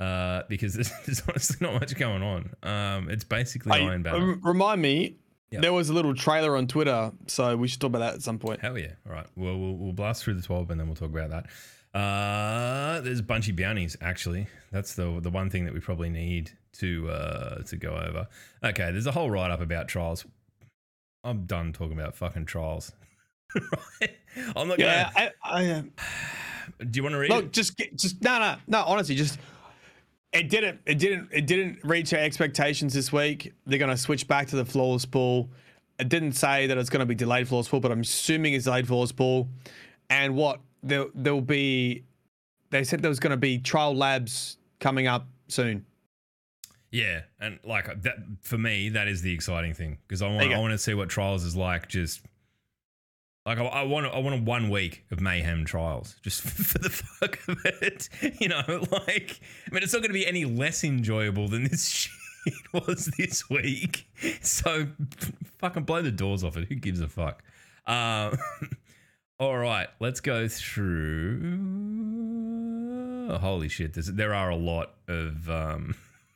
Uh, because there's, [laughs] there's honestly not much going on. Um, it's basically Iron Banner. rem- remind me, Yeah. there was a little trailer on Twitter, so we should talk about that at some point. Hell yeah! All right, well we'll, we'll blast through the twab and then we'll talk about that. Uh, there's Bungie bounties. Actually, that's the the one thing that we probably need to uh to go over. Okay, there's a whole write up about trials. I'm done talking about fucking trials. [laughs] right? I'm not Yeah, gonna. I, I, [sighs] Do you want to read look, it? just just no, no, no. Honestly, just it didn't, it didn't, it didn't reach our expectations this week. They're going to switch back to the flawless pool. It didn't say that it's going to be delayed flawless pool, but I'm assuming it's delayed flawless pool. And what there there'll be, they said there was going to be trial labs coming up soon. Yeah, and like that for me, that is the exciting thing because I want I want to see what trials is like. Just like I, I want I want a one week of mayhem trials just [laughs] for the fuck of it. [laughs] You know, [laughs] like I mean, it's not going to be any less enjoyable than this shit was this week. So fucking blow the doors off it. Who gives a fuck? Um, all right, let's go through. Holy shit! There are a lot of. Um,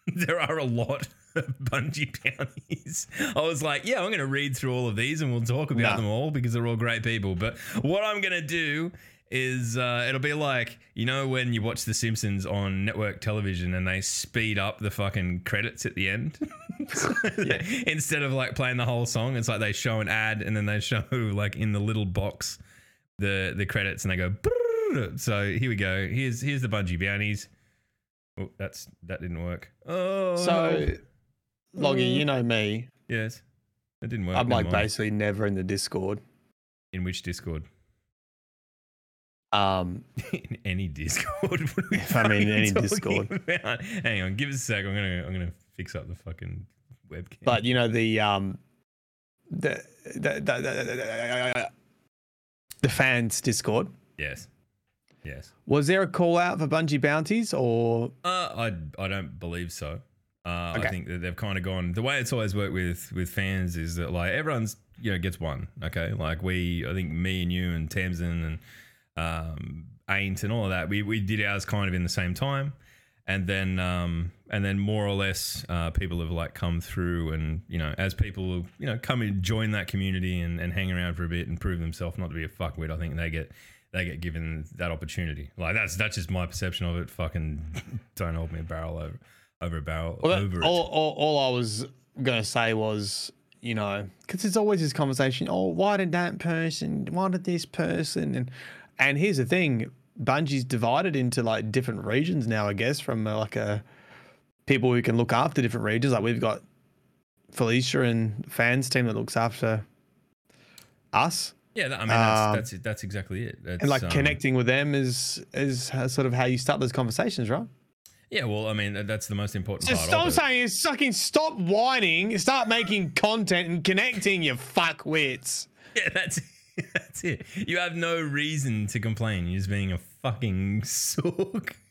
[laughs] there are a lot of Bungie bounties. I was like, yeah, I'm going to read through all of these and we'll talk about Nah. them all because they're all great people. But what I'm going to do is uh, it'll be like, you know, when you watch The Simpsons on network television and they speed up the fucking credits at the end. [laughs] Instead of like playing the whole song, it's like they show an ad and then they show like in the little box the the credits and they go. So here we go. Here's here's the Bungie bounties. Oh, that's that didn't work. Oh, So, Loggy, Mm. you know me. yes, it didn't work. I'm like mind. basically never in the Discord. in which Discord? Um, in any Discord. What are we If I'm in fucking any Discord. about? Hang on, give us a sec. I'm gonna I'm gonna fix up the fucking webcam. but you know the um, the the the, the, the, the fans Discord. yes, yes. Was there a call out for Bungie bounties or Uh, I I don't believe so. Uh, I think that they've kind of gone. The way it's always worked with with fans is that like everyone's you know gets one. Okay, like we, I think me and you and Tamsin and um, Ain't and all of that. We we did ours kind of in the same time, and then um, and then more or less uh, people have like come through and you know as people you know come and join that community and, and hang around for a bit and prove themselves not to be a fuckwit. I think they get they get given that opportunity. Like that's that's just my perception of it. Fucking [laughs] don't hold me a barrel over over a barrel Well, that- over all, it. all, all I was gonna say was, you know, because there's always this conversation. Oh, why did that person? Why did this person? And and here's the thing: Bungie's divided into like different regions now. I guess from uh, like a people who can look after different regions. Like we've got Felicia and fans team that looks after us, Yeah, that, I mean that's, um, that's that's exactly it. That's, and like um, connecting with them is is sort of how you start those conversations, right? Yeah, well, I mean that's the most important Just part. stop saying is fucking stop whining, start making content and connecting, you fuckwits. [laughs] Yeah, that's [laughs] that's it. You have no reason to complain. You're just being a fucking sook. [laughs]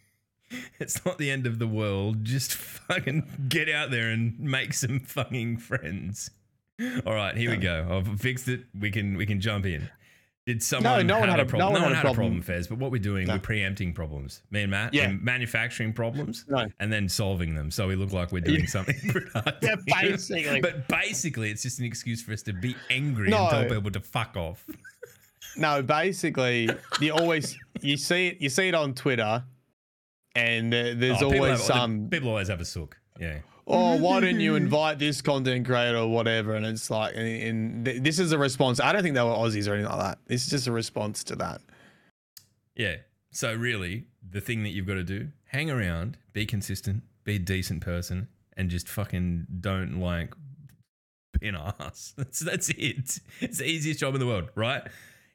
It's not the end of the world. Just fucking get out there and make some fucking friends. All right, here we go. I've fixed it. We can we can jump in. Did someone no one have had a problem? no one had a problem. problem, Fez. But what we're doing, No. we're preempting problems. Me and Matt, Yeah. manufacturing problems No. and then solving them, so we look like we're [laughs] doing something [laughs] productive. Yeah, basically. But basically, it's just an excuse for us to be angry No. and tell people to fuck off. No, basically, you always you see it you see it on Twitter, and uh, there's Oh, people always have- some people always have a sook. Yeah. oh why didn't you invite this content creator or whatever, and it's like and, and th- this is a response. I don't think they were Aussies or anything like that. This is just a response to that. Yeah. So really, the thing that you've got to do, hang around, be consistent, be a decent person, and just fucking don't like pin ass. [laughs] That's that's it. It's the easiest job in the world, right?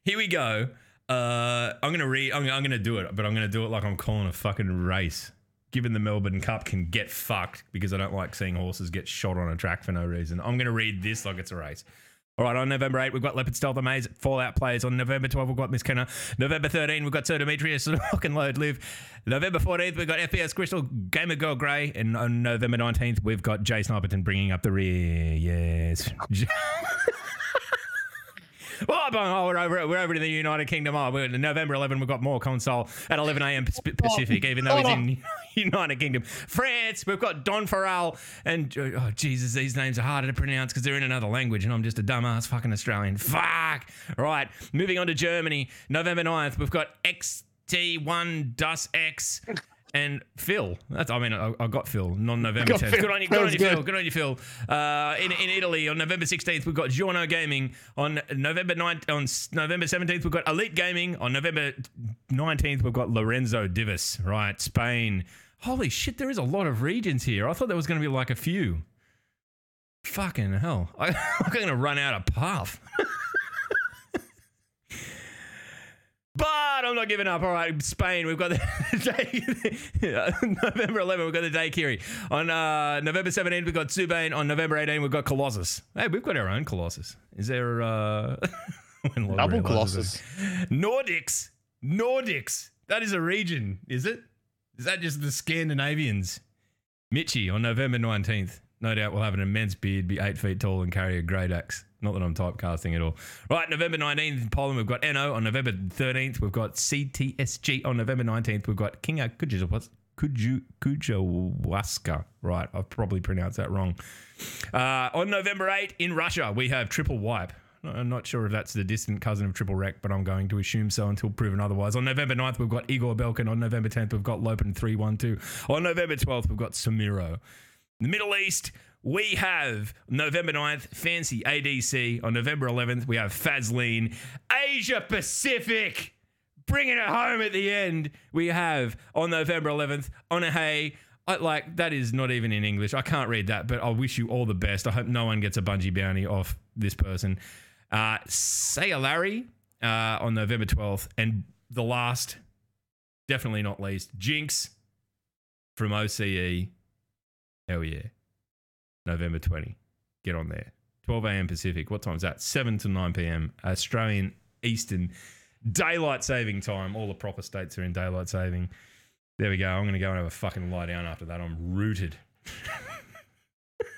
Here we go. Uh, I'm gonna read. I'm, I'm gonna do it, but I'm gonna do it like I'm calling a fucking race. given the Melbourne Cup can get fucked because I don't like seeing horses get shot on a track for no reason. I'm to read this like it's a race. All right, on November 8, we've got Leopard Stealth Amaze, Fallout Players. On November 12, we've got Miss Kenner. November 13, we've got Sir Demetrius, [laughs] Lock and Load Live. November 14th, we've got FPS Crystal, Gamer Girl Grey. And on November 19th, we've got Jay Sniperton bringing up the rear. Yes. [laughs] Oh, oh, we're over, we're over to the United Kingdom. Oh, we're, November 11, we've got more console at 11 a.m. Pacific, even though he's in [laughs] United Kingdom. France, we've got Don Farrell. And, oh, oh Jesus, these names are harder to pronounce because they're in another language, and I'm just a dumbass fucking Australian. Fuck. Right, moving on to Germany. November 9th, we've got XT1 Dus X and Phil. That's I mean I, I got Phil non [laughs] November 10th. Good on you, good on you, good. Phil. Good on you, Phil. Uh, in, in Italy on November 16th we've got Giorno Gaming. On November 9th, on November 17th we've got Elite Gaming. On November 19th we've got Lorenzo Divis. Right, Spain. Holy shit, there is a lot of regions here. I thought there was going to be like a few. Fucking hell. I, [laughs] I'm going to run out of path. [laughs] But I'm not giving up. All right, Spain. We've got the [laughs] day, [laughs] November 11. We've got the day Kiri. On uh, November 17, we've got Subane. On November 18, we've got Colossus. Hey, we've got our own Colossus. Is there uh, [laughs] Double Colossus. Nordics. Nordics. That is a region, is it? Is that just the Scandinavians? Mitchy on November 19th. No doubt will have an immense beard, be eight feet tall, and carry a great axe. Not that I'm typecasting at all. Right, November 19th in Poland, we've got NO. On November 13th, we've got CTSG. On November 19th, we've got Kinga Kujawaska. Right, I've probably pronounced that wrong. Uh, on November 8th in Russia, we have Triple Wipe. I'm not sure if that's the distant cousin of Triple Wreck, but I'm going to assume so until proven otherwise. On November 9th, we've got Igor Belkin. On November 10th, we've got Lopen 312. On November 12th, we've got Samiro. The Middle East, we have November 9th, Fancy ADC. On November 11th, we have Fazleen. Asia Pacific, bringing it home at the end, we have on November 11th, Onahay. I, like, that is not even in English. I can't read that, but I wish you all the best. I hope no one gets a Bungie bounty off this person. Uh, Say Larry uh, on November 12th. And the last, definitely not least, Jinx from OCE. Hell yeah. November 20. Get on there. 12 a.m. Pacific. What time is that? 7 to 9 p.m. Australian Eastern Daylight Saving Time. All the proper states are in daylight saving. There we go. I'm going to go and have a fucking lie down after that. I'm rooted. [laughs]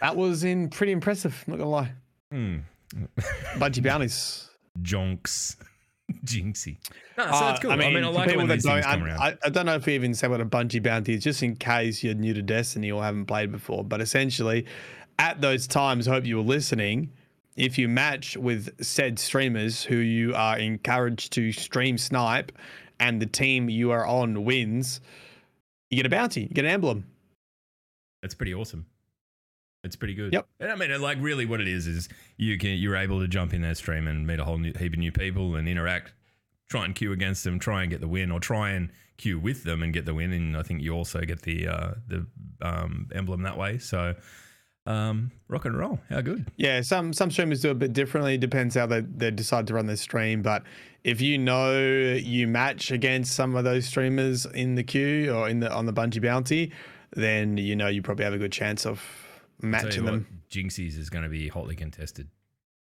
That was in pretty impressive. Not gonna lie. Hmm. Bungie [laughs] bounties. Jonks. [laughs] Jinxie. No, so Uh, that's cool. I mean, I, for like it people that don't-. I, I don't know if we even say what a Bungie bounty is, just in case you're new to Destiny or haven't played before. But essentially, at those times, hope you were listening. If you match with said streamers who you are encouraged to stream snipe, and the team you are on wins, you get a bounty, you get an emblem. That's pretty awesome. It's pretty good. Yep. And I mean, like, really, what it is is you can you're able to jump in their stream and meet a whole new, heap of new people and interact, try and queue against them, try and get the win, or try and queue with them and get the win. And I think you also get the uh, the um, emblem that way. So, um, rock and roll. How good. Yeah, some some streamers do it a bit differently. Depends how they, they decide to run their stream. But if you know you match against some of those streamers in the queue or in the on the Bungie bounty, then you know you probably have a good chance of matching you what, them. Jinxie's is going to be hotly contested.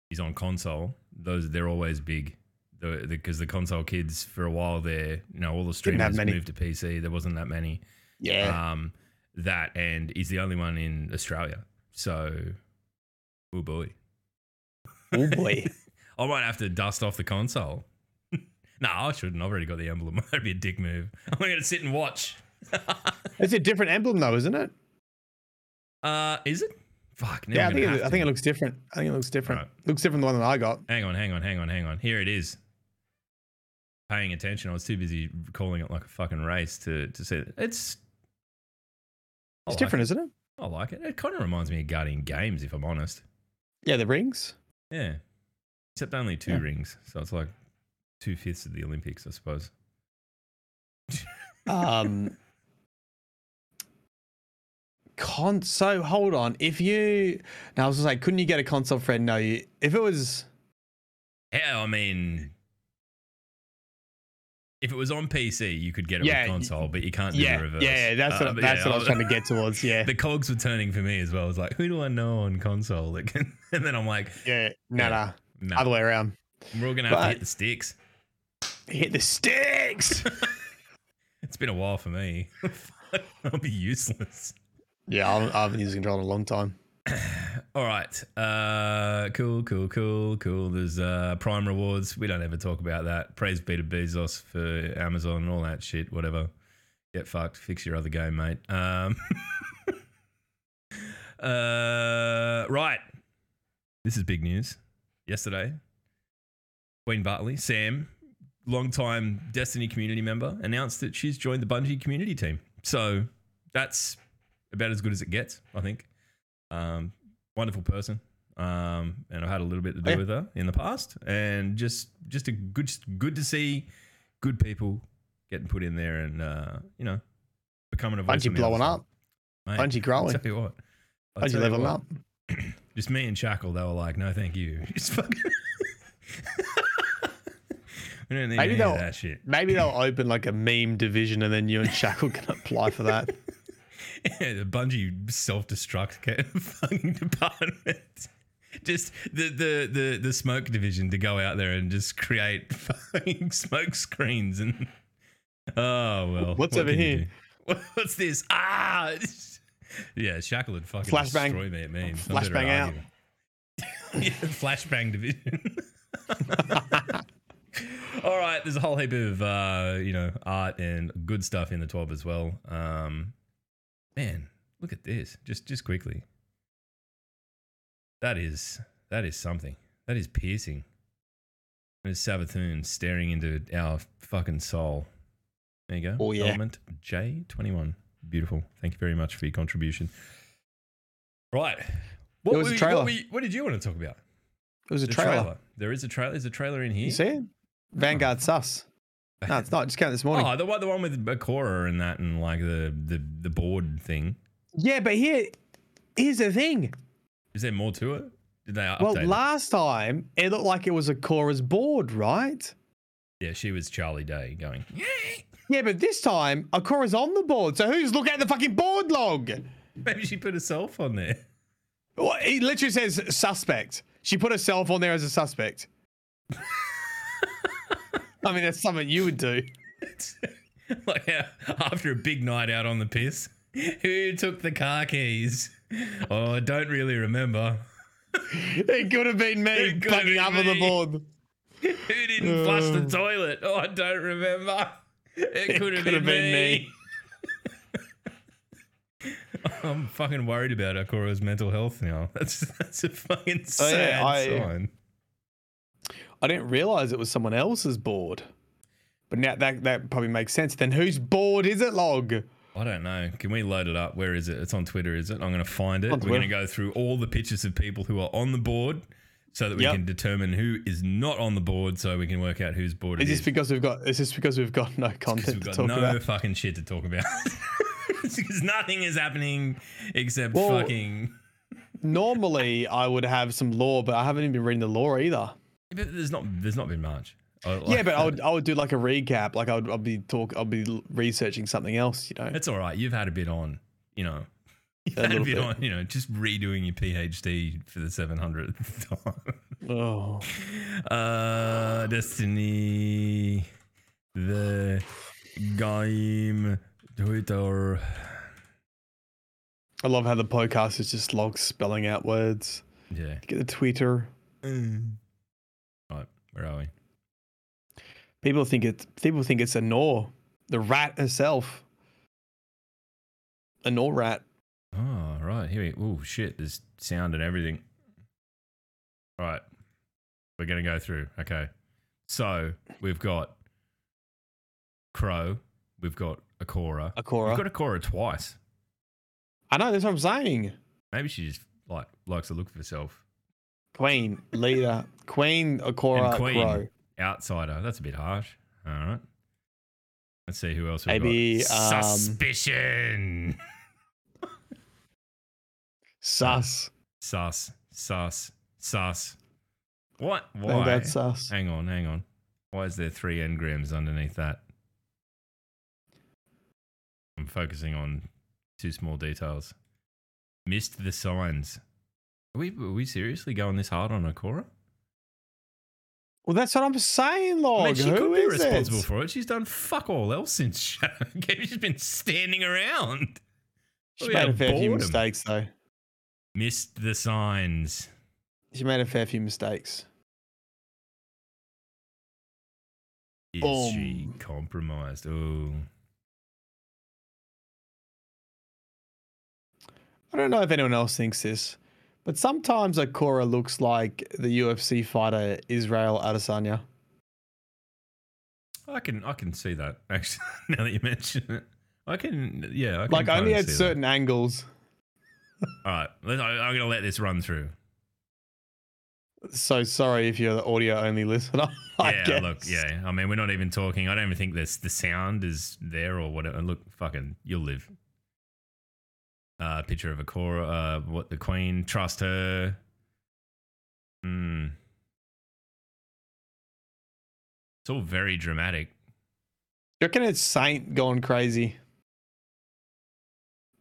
He's on console. Those they're always big. Because the, because the console kids for a while there, you know, all the streamers moved to PC. There wasn't that many. Yeah. Um, that and he's the only one in Australia. So, oh boy, oh boy. [laughs] I might have to dust off the console. [laughs] no, I shouldn't. I've already got the emblem. [laughs] That'd be a dick move. I'm going to sit and watch. It's a different emblem though, isn't it? Uh, is it? Fuck. yeah, I think it, I think it looks different. I think it looks different. Right. Looks different than the one that I got. Hang on, hang on, hang on, hang on. Here it is. Paying attention. I was too busy calling it like a fucking race to to see it. It's. I It's like different, isn't it? I like it. It kind of reminds me of Guardian Games, if I'm honest. Yeah, the rings. Yeah. Except only two Yeah. rings, so it's like two fifths of the Olympics, I suppose. [laughs] Um con so hold on. If you now I was gonna say, couldn't you get a console friend? No, you if it was Yeah, I mean, If it was on PC, you could get it Yeah, with console, but you can't do Yeah, the reverse. yeah, that's Uh, what but that's yeah, what I was trying to [laughs] get towards. Yeah, The cogs were turning for me as well. I was like, who do I know on console that can? [laughs] And then I'm like, yeah, no, Yeah. no, no, other way around. we're all gonna have to hit the sticks. Hit the sticks. [laughs] It's been a while for me. I'll be useless. Yeah, I I haven't used a controller in a long time. [clears throat] All right. Uh, cool, cool, cool, cool. There's uh, Prime rewards. We don't ever talk about that. Praise be to Bezos for Amazon and all that shit. Whatever. Get fucked. Fix your other game, mate. Um, [laughs] uh, right. This is big news. Yesterday, Queen Bartley, Sam, longtime Destiny community member, announced that she's joined the Bungie community team. So that's about as good as it gets, I think. Um, wonderful person. Um, and I've had a little bit to do Oh, yeah. with her in the past, and just just a good good to see good people getting put in there and uh, you know becoming a voice Bungie on the other blowing up. Mate, Bungie growing. I'll tell you what. I'll Bungie leveling up. [clears throat] Just me and Shackle, they were like, no, thank you. [laughs] Just fucking. [laughs] we don't need Maybe they'll- that shit. Maybe they'll [clears throat] open like a meme division, and then you and Shackle can apply for that. Yeah, [laughs] the Bungie self destruct [laughs] fucking department. Just the, the the the smoke division to go out there and just create [laughs] fucking smoke screens and oh well. What's what over here? What's this? Ah, yeah, Shackle would fucking Flashbang. destroy me at memes. Better Flashbang out. yeah, flashbang division. All right, there's a whole heap of uh, you know art and good stuff in the 12 as well. Um, man, look at this. Just just quickly. That is that is something. That is piercing. There's Savathûn staring into our fucking soul. There you go. Oh, yeah. Element J21. Beautiful. Thank you very much for your contribution. Right. What, was a trailer. What, were you- what did you want to talk about? It was a The trailer. There is a trailer. There's a trailer in here. You see it? Vanguard oh. sus. No, it's not. Just came out this morning. Oh, the one, the one with Bakura and that, and like the the the board thing. Yeah, but here, here's the thing. Is there more to it? Did they update Well, it? last time it looked like it was Ikora's board, right? Yeah, she was Charlie Day going. Yeah, but this time Ikora's on the board. So who's looking at the fucking board log? Maybe she put herself on there. Well, it literally says suspect. She put herself on there as a suspect. [laughs] I mean, that's something you would do. [laughs] like after a big night out on the piss, who took the car keys? Oh, I don't really remember. [laughs] It could have been me have up on the board. [laughs] Who didn't flush the Uh. toilet? Oh, I don't remember. It could have been, been me. me. I'm fucking worried about Ikora's mental health now. That's that's a fucking Oh, yeah, sad I- sign. I didn't realize it was someone else's board. But now that that probably makes sense. Then whose board is it, log? I don't know. Can we load it up? Where is it? It's on Twitter, is it? I'm going to find it. We're going to go through all the pictures of people who are on the board so that we Yep. can determine who is not on the board so we can work out whose board Is it this is. because we've got? Is this because we've got no content we've to got talk no about? fucking shit to talk about. [laughs] Because nothing is happening except Well- fucking. Normally, I would have some lore, but I haven't even been reading the lore either. But there's not. There's not been much. I- yeah, but I would I would do like a recap. Like I would I'll be talk I'll be researching something else. You know. It's all right. You've had a bit on. You know. [laughs] You've A had a little bit, bit. on. You know, just redoing your PhD for the 700th time. Oh. [laughs] Uh, Destiny, the game, Twitter. I love how the podcast is just logs spelling out words. Yeah. Get the Twitter. Right, where are we? People think it's people think it's a Nor, the rat herself. A Nor rat. Oh, right. Here we Oh, shit. There's sound and everything. All right. We're going to go through. Okay. So we've got Crow. We've got Ikora. Ikora. We've got Ikora twice. I know that's what I'm saying. Maybe she just like likes to look for herself. Queen, leader, Queen, Ikora, and Queen, Crow. outsider. That's a bit harsh. All right. Let's see who else we've Maybe, got. um, Suspicion. Sus. Sus. Sus. Sus. What? Why? that's sus. Hang on, hang on. Why is there three engrams underneath that? I'm focusing on two small details. Missed the signs. Are we are we seriously going this hard on Ikora? Well, that's what I'm saying, I mean, Log. she could be responsible it? for it. She's done fuck all else since Shadow Game. [laughs] She's been standing around. She made a fair few mistakes, though. Missed the signs. She made a fair few mistakes. Is Boom. she compromised? Oh, I don't know if anyone else thinks this, but sometimes Ikora looks like the UFC fighter Israel Adesanya. I can I can see that actually. [laughs] Now that you mention it, I can yeah. I can Like only at see that. certain angles. All right, I'm gonna let this run through. So sorry if you're the audio only listener. [laughs] I yeah, guess. look, yeah. I mean, we're not even talking. I don't even think this the sound is there or whatever. Look, fucking, you'll live. Uh, picture of a core. Uh, what the Queen? Trust her. Hmm. It's all very dramatic. You reckon it's Saint going crazy?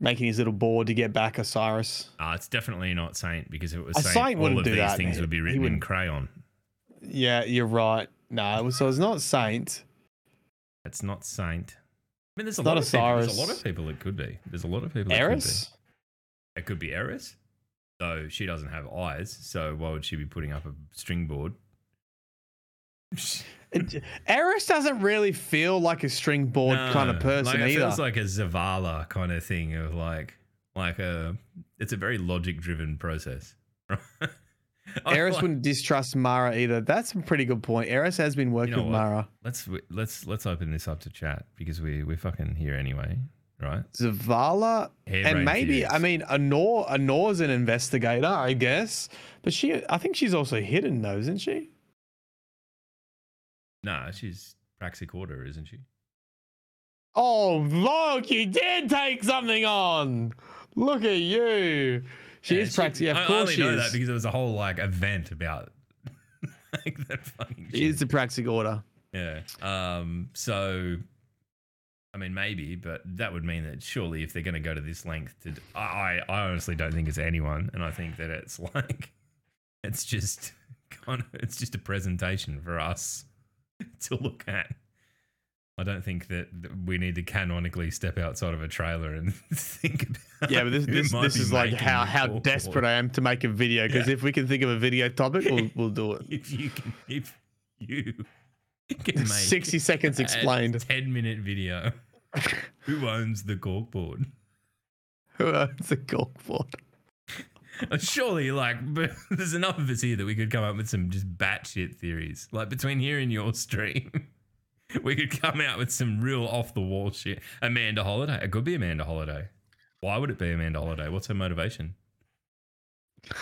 Making his little board to get back Osiris. Uh, it's definitely not Saint because if it was Saint, Saint all of do these that, things man. would be written in crayon. Yeah, you're right. No, so it's not Saint. It's not Saint. Mean, there's a lot of people. There's a lot of people it could be. There's a lot of people. It could be. Eris? It could be Eris, though she doesn't have eyes. So why would she be putting up a string board? [laughs] It- Eris doesn't really feel like a string board kind of person like, It either. feels like a Zavala kind of thing of like, like a. It's a very logic-driven process. [laughs] Eris like- wouldn't distrust Mara either. That's a pretty good point. Eris has been working know with what? Mara. Let's let's let's open this up to chat because we we're fucking here anyway, right? Zavala, Hair and maybe. I mean Anor. Anor's an investigator, I guess, but she, I think she's also hidden though, isn't she? Nah, she's Praxic Order, isn't she? Oh, look, you did take something on. Look at you. She Yeah, is practicing. Yeah, I- of I course only she know is. that because there was a whole like event about [laughs] like that fucking. She is the Praxic Order. Yeah. Um. So, I mean, maybe, but that would mean that surely, if they're going to go to this length, to I, I, I honestly don't think it's anyone, and I think that it's [laughs] like, it's just [laughs] kind of, it's just a presentation for us to look at. I don't think that we need to canonically step outside of a trailer and [laughs] think about. Yeah, but this this, this is like how how desperate I am to make a video. Because Yeah. if we can think of a video topic, we'll [laughs] we'll do it. If you can, if you can make Sixty seconds a explained. 10 minute video. [laughs] Who owns the corkboard? Who owns the corkboard? Uh, surely, like, but there's enough of us here that we could come up with some just batshit theories. Like, between here and your stream, [laughs] we could come out with some real off the wall shit. Amanda Holliday. It could be Amanda Holliday. Why would it be Amanda Holliday? What's her motivation? [sighs]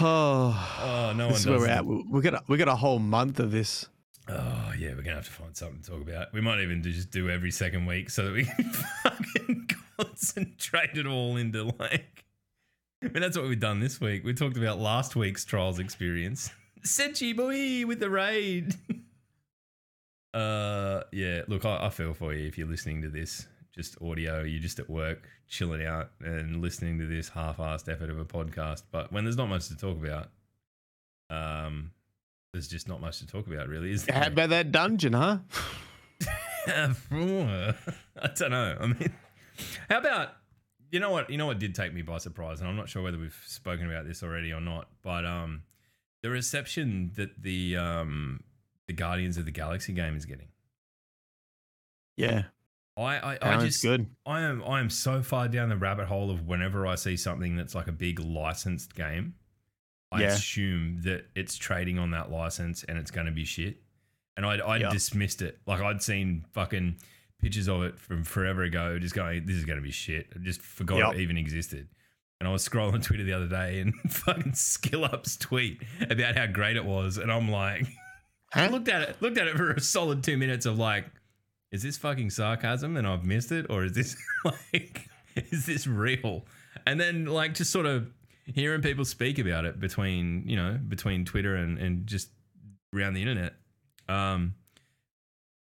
Oh, Oh, no this is where we're at. We got we got a whole month of this. Oh yeah, we're gonna have to find something to talk about. We might even do, just do every second week so that we [laughs] can fucking [laughs] concentrate it all into like. I mean, that's what we've done this week. We talked about last week's trials experience. Senchi boy with the raid. [laughs] uh, yeah. Look, I, I feel for you if you're listening to this, just audio. You're just at work, chilling out, and listening to this half-assed effort of a podcast. But when there's not much to talk about, um, there's just not much to talk about, really, is there? How about that dungeon, huh? [laughs] I don't know. I mean, how about you know what? You know what did take me by surprise, and I'm not sure whether we've spoken about this already or not. But um, the reception that the um the Guardians of the Galaxy game is getting, Yeah, I I, I just good. I am I am so far down the rabbit hole of whenever I see something that's like a big licensed game, I Yeah. assume that it's trading on that license and it's going to be shit. And I'd, I'd Yeah. dismissed it. Like I'd seen fucking pictures of it from forever ago, just going, "This is going to be shit." I just forgot Yep. it even existed. And I was scrolling [laughs] Twitter the other day and [laughs] fucking Skill Up's tweet about how great it was, and I'm like, [laughs] I looked at it, looked at it for a solid two minutes of like, is this fucking sarcasm and I've missed it, or is this like, is this real? And then like just sort of hearing people speak about it between you know between Twitter and and just around the internet. Um,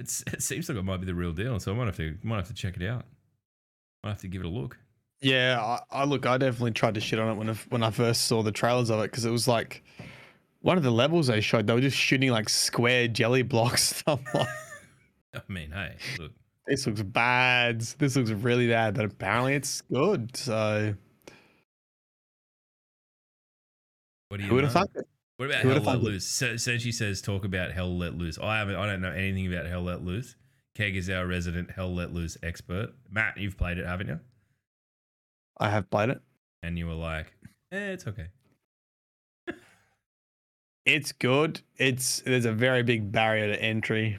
It's, it seems like it might be the real deal, so I might have to might have to check it out. Might have to give it a look. Yeah, I, I look. I definitely tried to shit on it when I, when I first saw the trailers of it because it was like one of the levels they showed. They were just shooting like square jelly blocks. [laughs] I'm like, [laughs] I mean, hey, look, this looks bad. This looks really bad, but apparently it's good. So what do you who would have it? What about Who Hell Let? Loose? So, so she says, talk about Hell Let Loose. I haven't. I don't know anything about Hell Let Loose. Keg is our resident Hell Let Loose expert. Matt, you've played it, haven't you? I have played it. And you were like, eh, it's okay. It's good. It's there's a very big barrier to entry.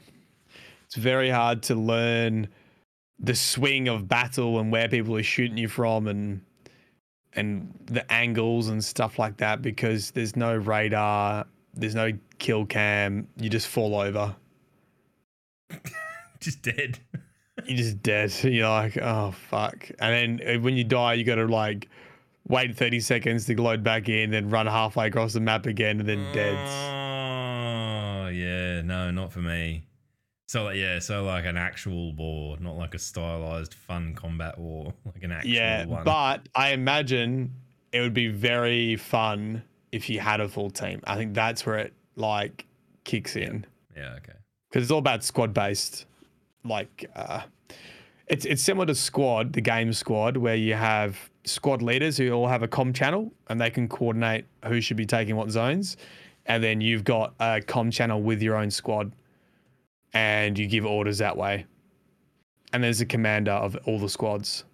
It's very hard to learn the swing of battle and where people are shooting you from and and the angles and stuff like that because there's no radar, there's no kill cam, you just fall over. [laughs] Just dead. You're just dead. [laughs] You're like, oh fuck. And then uh, when you die, you gotta like wait 30 seconds to load back in, then run halfway across the map again and then dead. Oh, yeah. No, not for me. So, like, yeah, so like an actual war, not like a stylized fun combat war, [laughs] like an actual Yeah, one. but I imagine it would be very fun if you had a full team. I think that's where it like kicks in yeah, okay. because it's all about squad based. Like, uh, it's it's similar to Squad, the game Squad, where you have squad leaders who all have a com channel and they can coordinate who should be taking what zones, and then you've got a com channel with your own squad, and you give orders that way. And there's a commander of all the squads.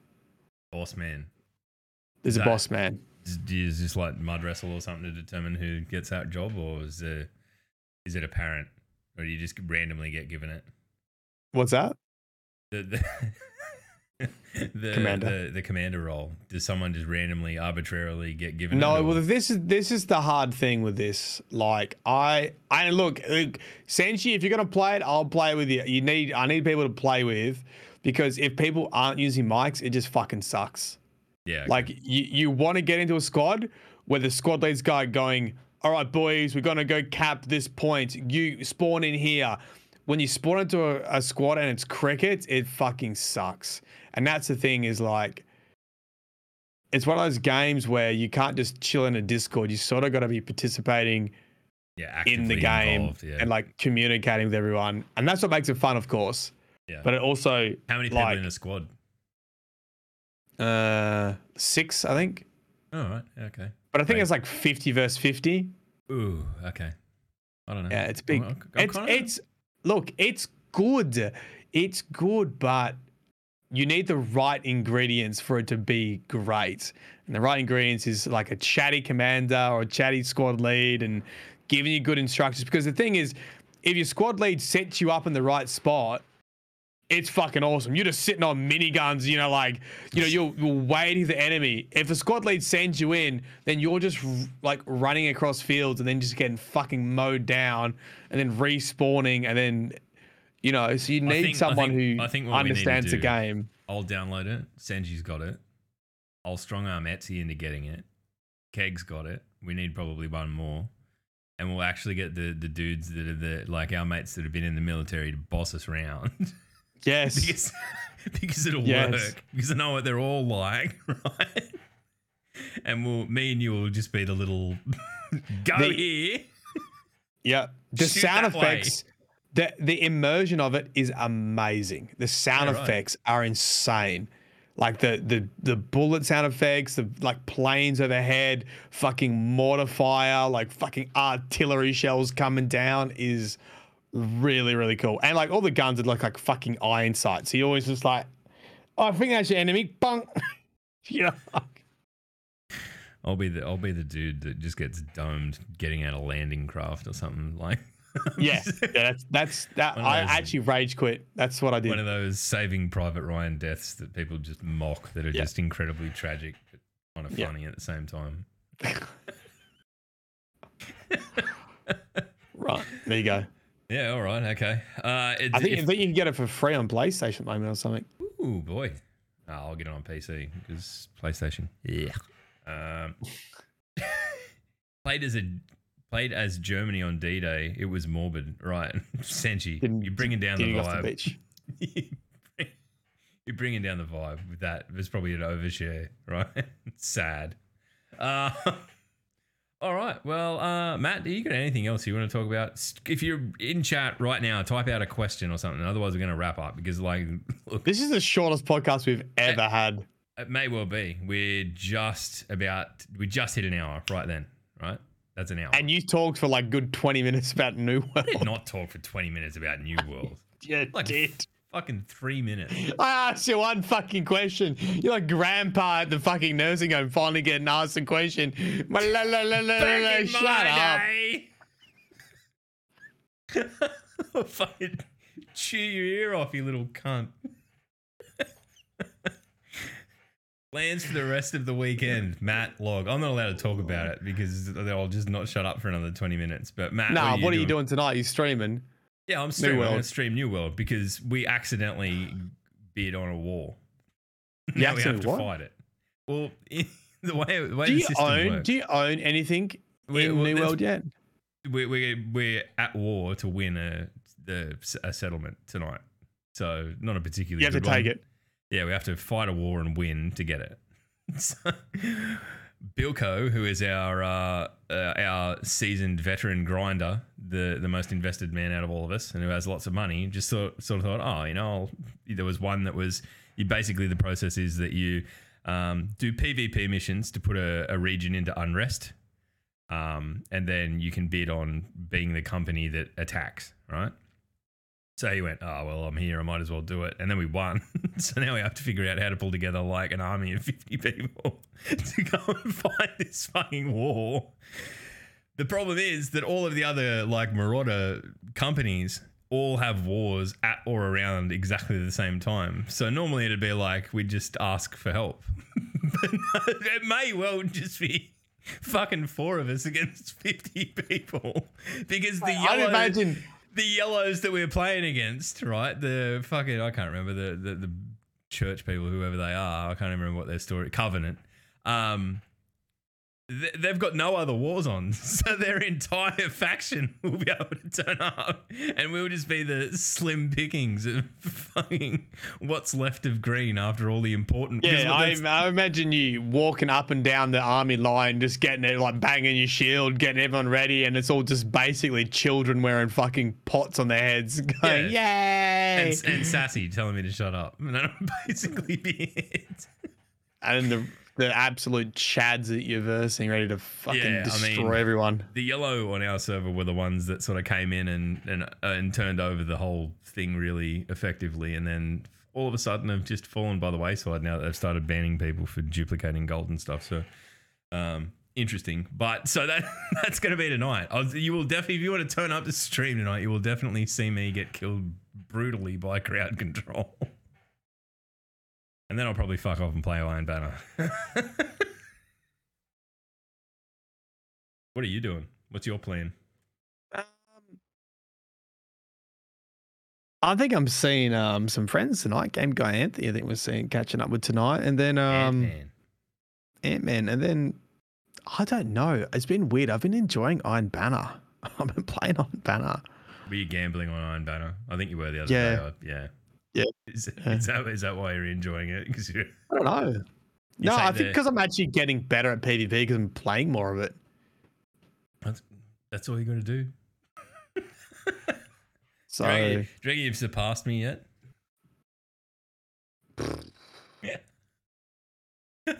Boss man. There's a boss man. Is- Do you like mud wrestle or something to determine who gets that job, or is there, is it apparent, or do you just randomly get given it? What's that? The the, [laughs] the Commander. the, the commander role. Does someone just randomly, arbitrarily get given? No, well, this is this is the hard thing with this. Like, I I look, look, Senshi, if you're gonna play it, I'll play with you. You need I need people to play with because if people aren't using mics, it just fucking sucks. yeah, okay. Like, you you want to get into a squad where the squad leads guy going, all right, boys, we're gonna go cap this point. You spawn in here. When you spawn into a, a squad and it's crickets, it fucking sucks. And that's the thing is like, it's one of those games where you can't just chill in a Discord. You sort of got to be participating yeah, in the game involved, yeah. and like communicating with everyone. And that's what makes it fun, of course. yeah. But it also, how many people like- in a squad? uh, six, I think. Oh, right, okay. But I think Right. it's like 50 versus 50. Ooh, okay. I don't know. Yeah, it's big. I'm- I'm it's it's look, it's good. It's good, but you need the right ingredients for it to be great. And the right ingredients is like a chatty commander or a chatty squad lead and giving you good instructions. Because the thing is, if your squad lead sets you up in the right spot, it's fucking awesome. You're just sitting on miniguns, you know, like, you know, you're, you're waiting the enemy. If a squad lead sends you in, then you're just r- like running across fields and then just getting fucking mowed down and then respawning and then, you know, so you I need think- I someone think- who I think what we need to understands the game. I'll download it. Sanji's got it. I'll strong arm Etsy into getting it. Keg's got it. We need probably one more. And we'll actually get the, the dudes that are the like our mates that have been in the military to boss us around. [laughs] Yes. because [laughs] because it'll Yes. work. Because I know what they're all like, [laughs] right? And we'll me and you will just be the little [laughs] go The- here. Yeah, the Shoot sound way. effects, the the immersion of it is amazing. The sound Yeah, right. effects are insane. Like the the the bullet sound effects, the like planes overhead, fucking mortar fire, like fucking artillery shells coming down is really really cool. And like all the guns are like like fucking iron sights. So you always just like, oh, I think that's your enemy. Bunk. [laughs] you know. I'll be the I'll be the dude that just gets domed getting out of landing craft or something like [laughs] Yeah, yeah, that's that's that. I actually rage quit. That's what I did. one of those saving Private Ryan deaths that people just mock that are Yeah. just incredibly tragic but kind of Yeah. funny at the same time. [laughs] Right there you go. Yeah, all right, okay. Uh, it, I think, if- I think you can get it for free on PlayStation at the moment or something. Ooh boy, oh, I'll get it on PC because PlayStation. Yeah. Um, [laughs] played as a played as Germany on D Day. It was morbid, right? [laughs] Senchi, Didn't- you're bringing down the Getting off the vibe. [laughs] you're bringing down the vibe with that. There's probably an overshare, right? Sad. Uh, all right. Well, uh, Matt, do you got anything else you want to talk about? If you're in chat right now, type out a question or something. Otherwise, we're going to wrap up because, like, look, This is the shortest podcast we've ever had. it may well be. We're just about, we just hit an hour right then, right? That's an hour. And you talked for like good 20 minutes about New I did World. not talk for 20 minutes about New [laughs] World. Yeah, Like did. Fucking three minutes. [laughs] I asked you one fucking question. You're like grandpa at the fucking nursing home finally getting asked a question. La, la, la, la, la, la, Shut up. I'll [laughs] fucking chew your ear off, you little cunt. [laughs] Plans for the rest of the weekend, Matt Log. I'm not allowed to talk about it because I'll just not shut up for another 20 minutes. But Matt, Nah, what are you doing tonight? You streaming? Yeah, I'm streaming. I'm gonna stream New World because we accidentally bid on a war. [laughs] Now we have to what? fight it. Well, [laughs] the way, the way Do the you own? works, Do you own anything We- in well, New World yet? we're, we're, we're at war to win a the a settlement tonight. So not a particularly. You have to good take one. it. Yeah, we have to fight a war and win to get it. [laughs] So, Bilko, who is our uh, uh, our seasoned veteran grinder, the the most invested man out of all of us, and who has lots of money, just sort sort of thought, oh, you know, I'll, there was one that was you basically the process is that you um, do PvP missions to put a, a region into unrest, um, and then you can bid on being the company that attacks, right? So he went, oh, well, I'm here. I might as well do it. And then we won. [laughs] so now we have to figure out how to pull together like an army of 50 people [laughs] to go and [laughs] fight this fucking war. The problem is that all of the other like Marauder companies all have wars at or around exactly the same time. So normally it'd be like we'd just ask for help. but no, it may well just be fucking four of us against 50 people because the I'd yellow imagine. The yellows that we're playing against, right? The fucking I can't remember the the, the church people, whoever they are. I can't even remember what their story. Covenant. Um, th- they've got no other wars on, [laughs] so their entire faction [laughs] will be able to turn up, and we'll just be the slim pickings of [laughs] fucking what's left of green after all the important. Yeah, I, I imagine you walking up and down the army line, just getting it, like banging your shield, getting everyone ready, and it's all just basically children wearing fucking pots on their heads, going, "Yay!" and, and sassy telling me to shut up, and that'll basically be it. and the the absolute chads that you're versing, ready to fucking Yeah, I destroy mean- everyone. the yellow on our server were the ones that sort of came in and and uh, and turned over the whole thing really effectively, and then all of a sudden have just fallen by the wayside now that they've started banning people for duplicating gold and stuff. So, um, interesting. But so that [laughs] that's going to be tonight. I was, you will definitely, if you want to turn up to stream tonight, you will definitely see me get killed brutally by crowd control. [laughs] And then I'll probably fuck off and play Iron Banner. [laughs] what are you doing? What's your plan? Um, I think I'm seeing um some friends tonight. Game guy Anthony, I think we're seeing catching up with tonight, and then um Ant-Man. Ant Man, and then I don't know. It's been weird. I've been enjoying Iron Banner. [laughs] I've been playing Iron Banner. Were you gambling on Iron Banner? I think you were the other Yeah. day. I- yeah. Yeah. Is, Yeah. is that is that why you're enjoying it? Because you're I don't know. [laughs] You no, I think because I'm actually getting better at PvP because I'm playing more of it. that's, that's all you got to do. [laughs] So do, you do you you've surpassed me yet? yeah. [laughs]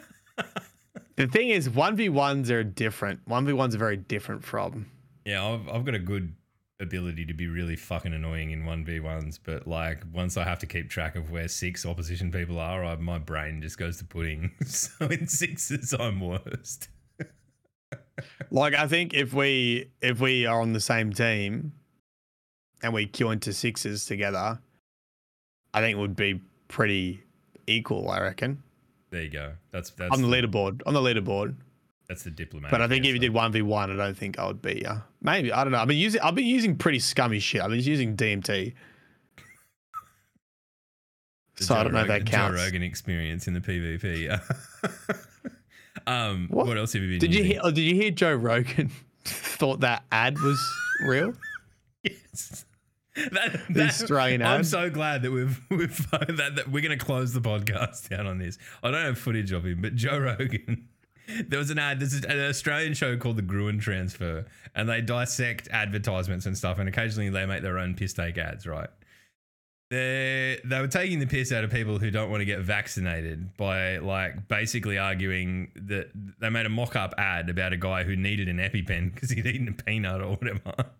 the thing is, one v ones are different. One v ones are very different from. Yeah, I've, I've got a good ability to be really fucking annoying in 1v1s, but like once I have to keep track of where six opposition people are, I, my brain just goes to pudding. [laughs] so in sixes, I'm worst. Like I think if we if we are on the same team and we queue into sixes together, I think it would be pretty equal. I reckon There you go. That's that's on the leaderboard. On the leaderboard. That's the diplomat. But I think if you did one v one, I don't think I would be. Uh, maybe I don't know. I've been using I've been using pretty scummy shit. I've been using DMT. so I don't know if that counts. Joe Rogan experience in the PvP. [laughs] um, what? What? else have you been? Did you hear? Oh, did you hear Joe Rogan? [laughs] thought that ad was real? [laughs] Yes. That, that- Australian I'm ad. so glad that we've, we've that, that we're going to close the podcast down on this. I don't have footage of him, but Joe Rogan. [laughs] There was an ad. There's an Australian show called The Gruen Transfer, and they dissect advertisements and stuff. And occasionally they make their own piss take ads, right? They they were taking the piss out of people who don't want to get vaccinated by like basically arguing that they made a mock up ad about a guy who needed an EpiPen because he'd eaten a peanut or whatever.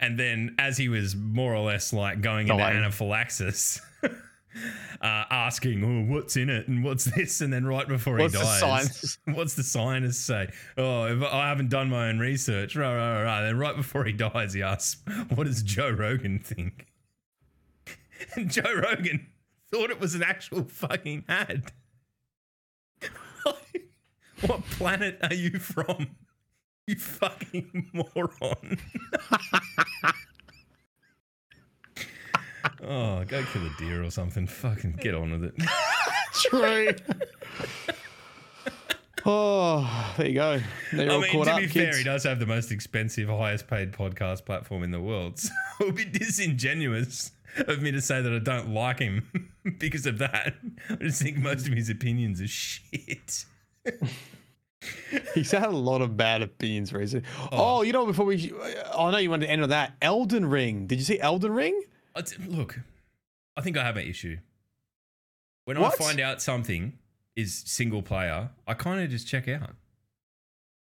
And then, as he was more or less like going into Dying. anaphylaxis, [laughs] uh, asking, "Oh, what's in it and what's [laughs] this?" And then right before What's he dies, science? [laughs] what's the scientist say? Oh, I haven't done my own research. Right, right, right, right. Then right before he dies, he asks, "What does Joe Rogan think?" [laughs] And Joe Rogan thought it was an actual fucking ad. what planet are you from? You fucking moron. Oh, go kill a deer or something. Fucking get on with it. [laughs] True. [laughs] oh, there you go. They're I all mean, caught to up, be fair, kids. he does have the most expensive, highest paid podcast platform in the world. [laughs] So it would be disingenuous of me to say that I don't like him because of that. I just think most of his opinions are shit. He's had a lot of bad opinions recently. Oh, oh you know, before we, oh, I know you wanted to end on that. Elden Ring. Did you see Elden Ring? Look, I think I have an issue. When What? I find out something is single player, I kind of just check out.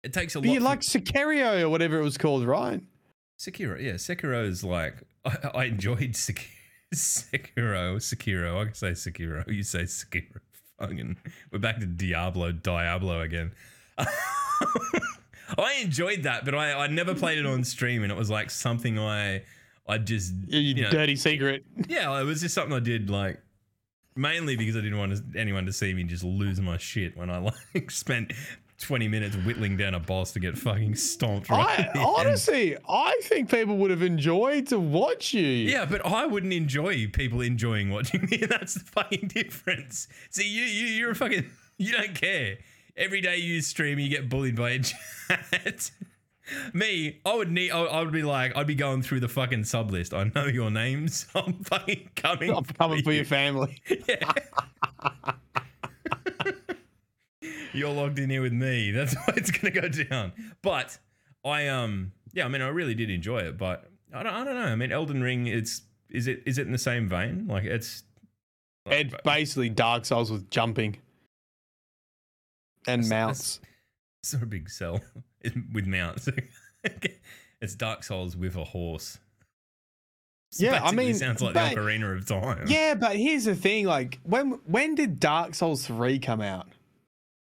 It takes a But lot. you like Sicario or whatever it was called, right? Sekiro, yeah, Sekiro is like [laughs] I, I enjoyed Sekiro. [laughs] Sekiro, Sekiro. I can say Sekiro. [laughs] You say Sekiro. Fucking, we're back to Diablo, Diablo again. I enjoyed that, but I, I never played it on stream, and it was like something I I just You, you know, dirty secret. [laughs] yeah, it was just something I did like mainly because I didn't want anyone to see me just lose my shit when I [laughs] like spent 20 minutes whittling down a boss to get fucking stomped right I at the end. honestly, I think people would have enjoyed to watch you. Yeah, but I wouldn't enjoy people enjoying watching me. [laughs] That's the fucking difference. See, you you you're a fucking you don't care. Every day you stream, you get bullied by a chat. Me, I would need. I would be like, I'd be going through the fucking sub list. I know your names. I'm [laughs] fucking coming. I'm coming for your family. [laughs] Yeah. [laughs] You're logged in here with me. That's why it's gonna go down. But I um yeah, I mean I really did enjoy it, but I don't I don't know. I mean Elden Ring it's is it is it in the same vein? Like it's like, It's basically Dark Souls with jumping and That's- mounts. it's not a big sell [laughs] with mounts. [laughs] it's Dark Souls with a horse. Yeah, I mean, sounds like but- the Ocarina of Time. Yeah, but here's the thing: like, when when did Dark Souls three come out?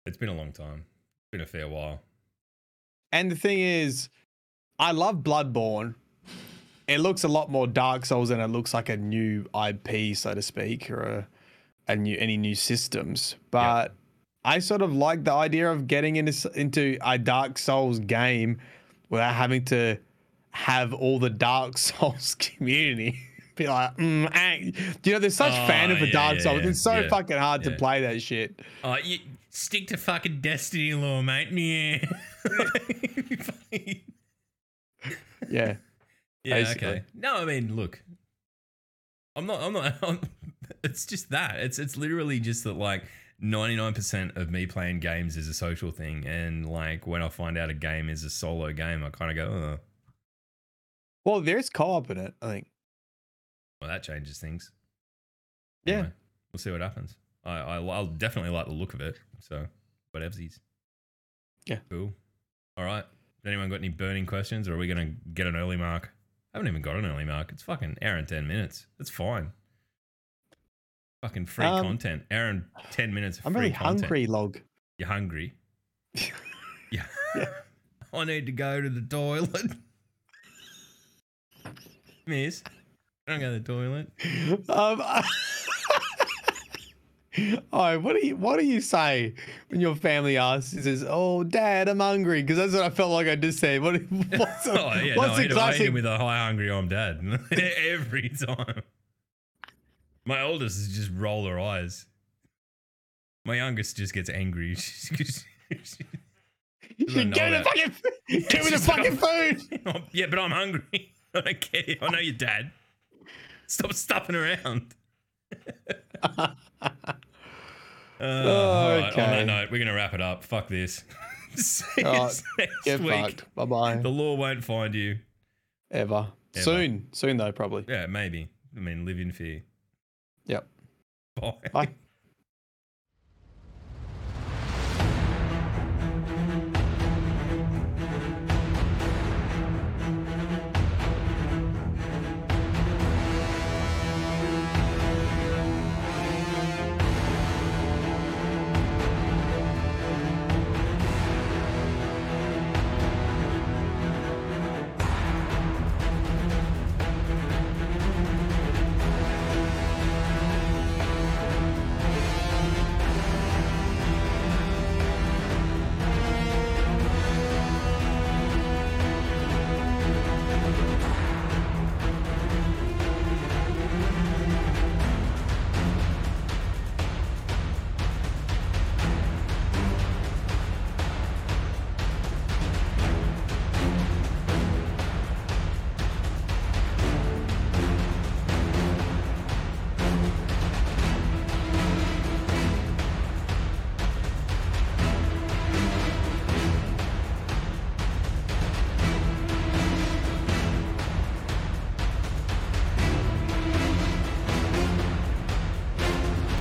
It's been a long time. It's been a fair while. And the thing is, I love Bloodborne. It looks a lot more Dark Souls than it looks like a new IP, so to speak, or a, a new any new systems. But I sort of like the idea of getting into into a Dark Souls game without having to have all the Dark [laughs] Souls community [laughs] be like, mm, ah. you know, there's such Oh, fan of a yeah, Dark yeah, Souls. yeah, It's so fucking hard to play that shit. Uh, you stick to fucking Destiny law, mate. [laughs] Yeah. Yeah. yeah. Basically. Okay. No, I mean, look, I'm not. I'm not. I'm, it's just that. It's it's literally just that. Like, 99% of me playing games is a social thing, and like when I find out a game is a solo game, I kind of go, oh, Well, there's co-op in it, I think. well, that changes things. Yeah. Anyway, we'll see what happens. I, I I'll definitely like the look of it. So, whatevsies. Yeah. Cool. All right. Has anyone got any burning questions, or are we gonna get an early mark? I haven't even got an early mark. It's fucking hour and ten minutes. That's fine. Fucking free Um, content. Aaron, ten minutes of I'm free really content. hungry, log. You're hungry. [laughs] yeah. [laughs] I need to go to the toilet. [laughs] Miss, I don't go to the toilet. Um, oh, what do you what do you say when your family asks? It says, "Oh, Dad, I'm hungry," because that's what I felt like I just said. What, what's a, Oh yeah, what's no, I a I hit classic? with a hi hungry I'm dad every time. My oldest is just roll her eyes. My youngest just gets angry. [laughs] [laughs] Give me the fucking, give me the fucking food. [laughs] yeah, but I'm hungry. I don't care. I know you're dad. Stop stuffing around. Uh, all right, On that Okay. note, we're gonna wrap it up. Fuck this. See Oh, us next Get week. fucked. Bye bye. The law won't find you. Ever. Ever. Soon. Soon though, probably. Yeah, maybe. I mean, live in fear. [laughs] Bye. Bye.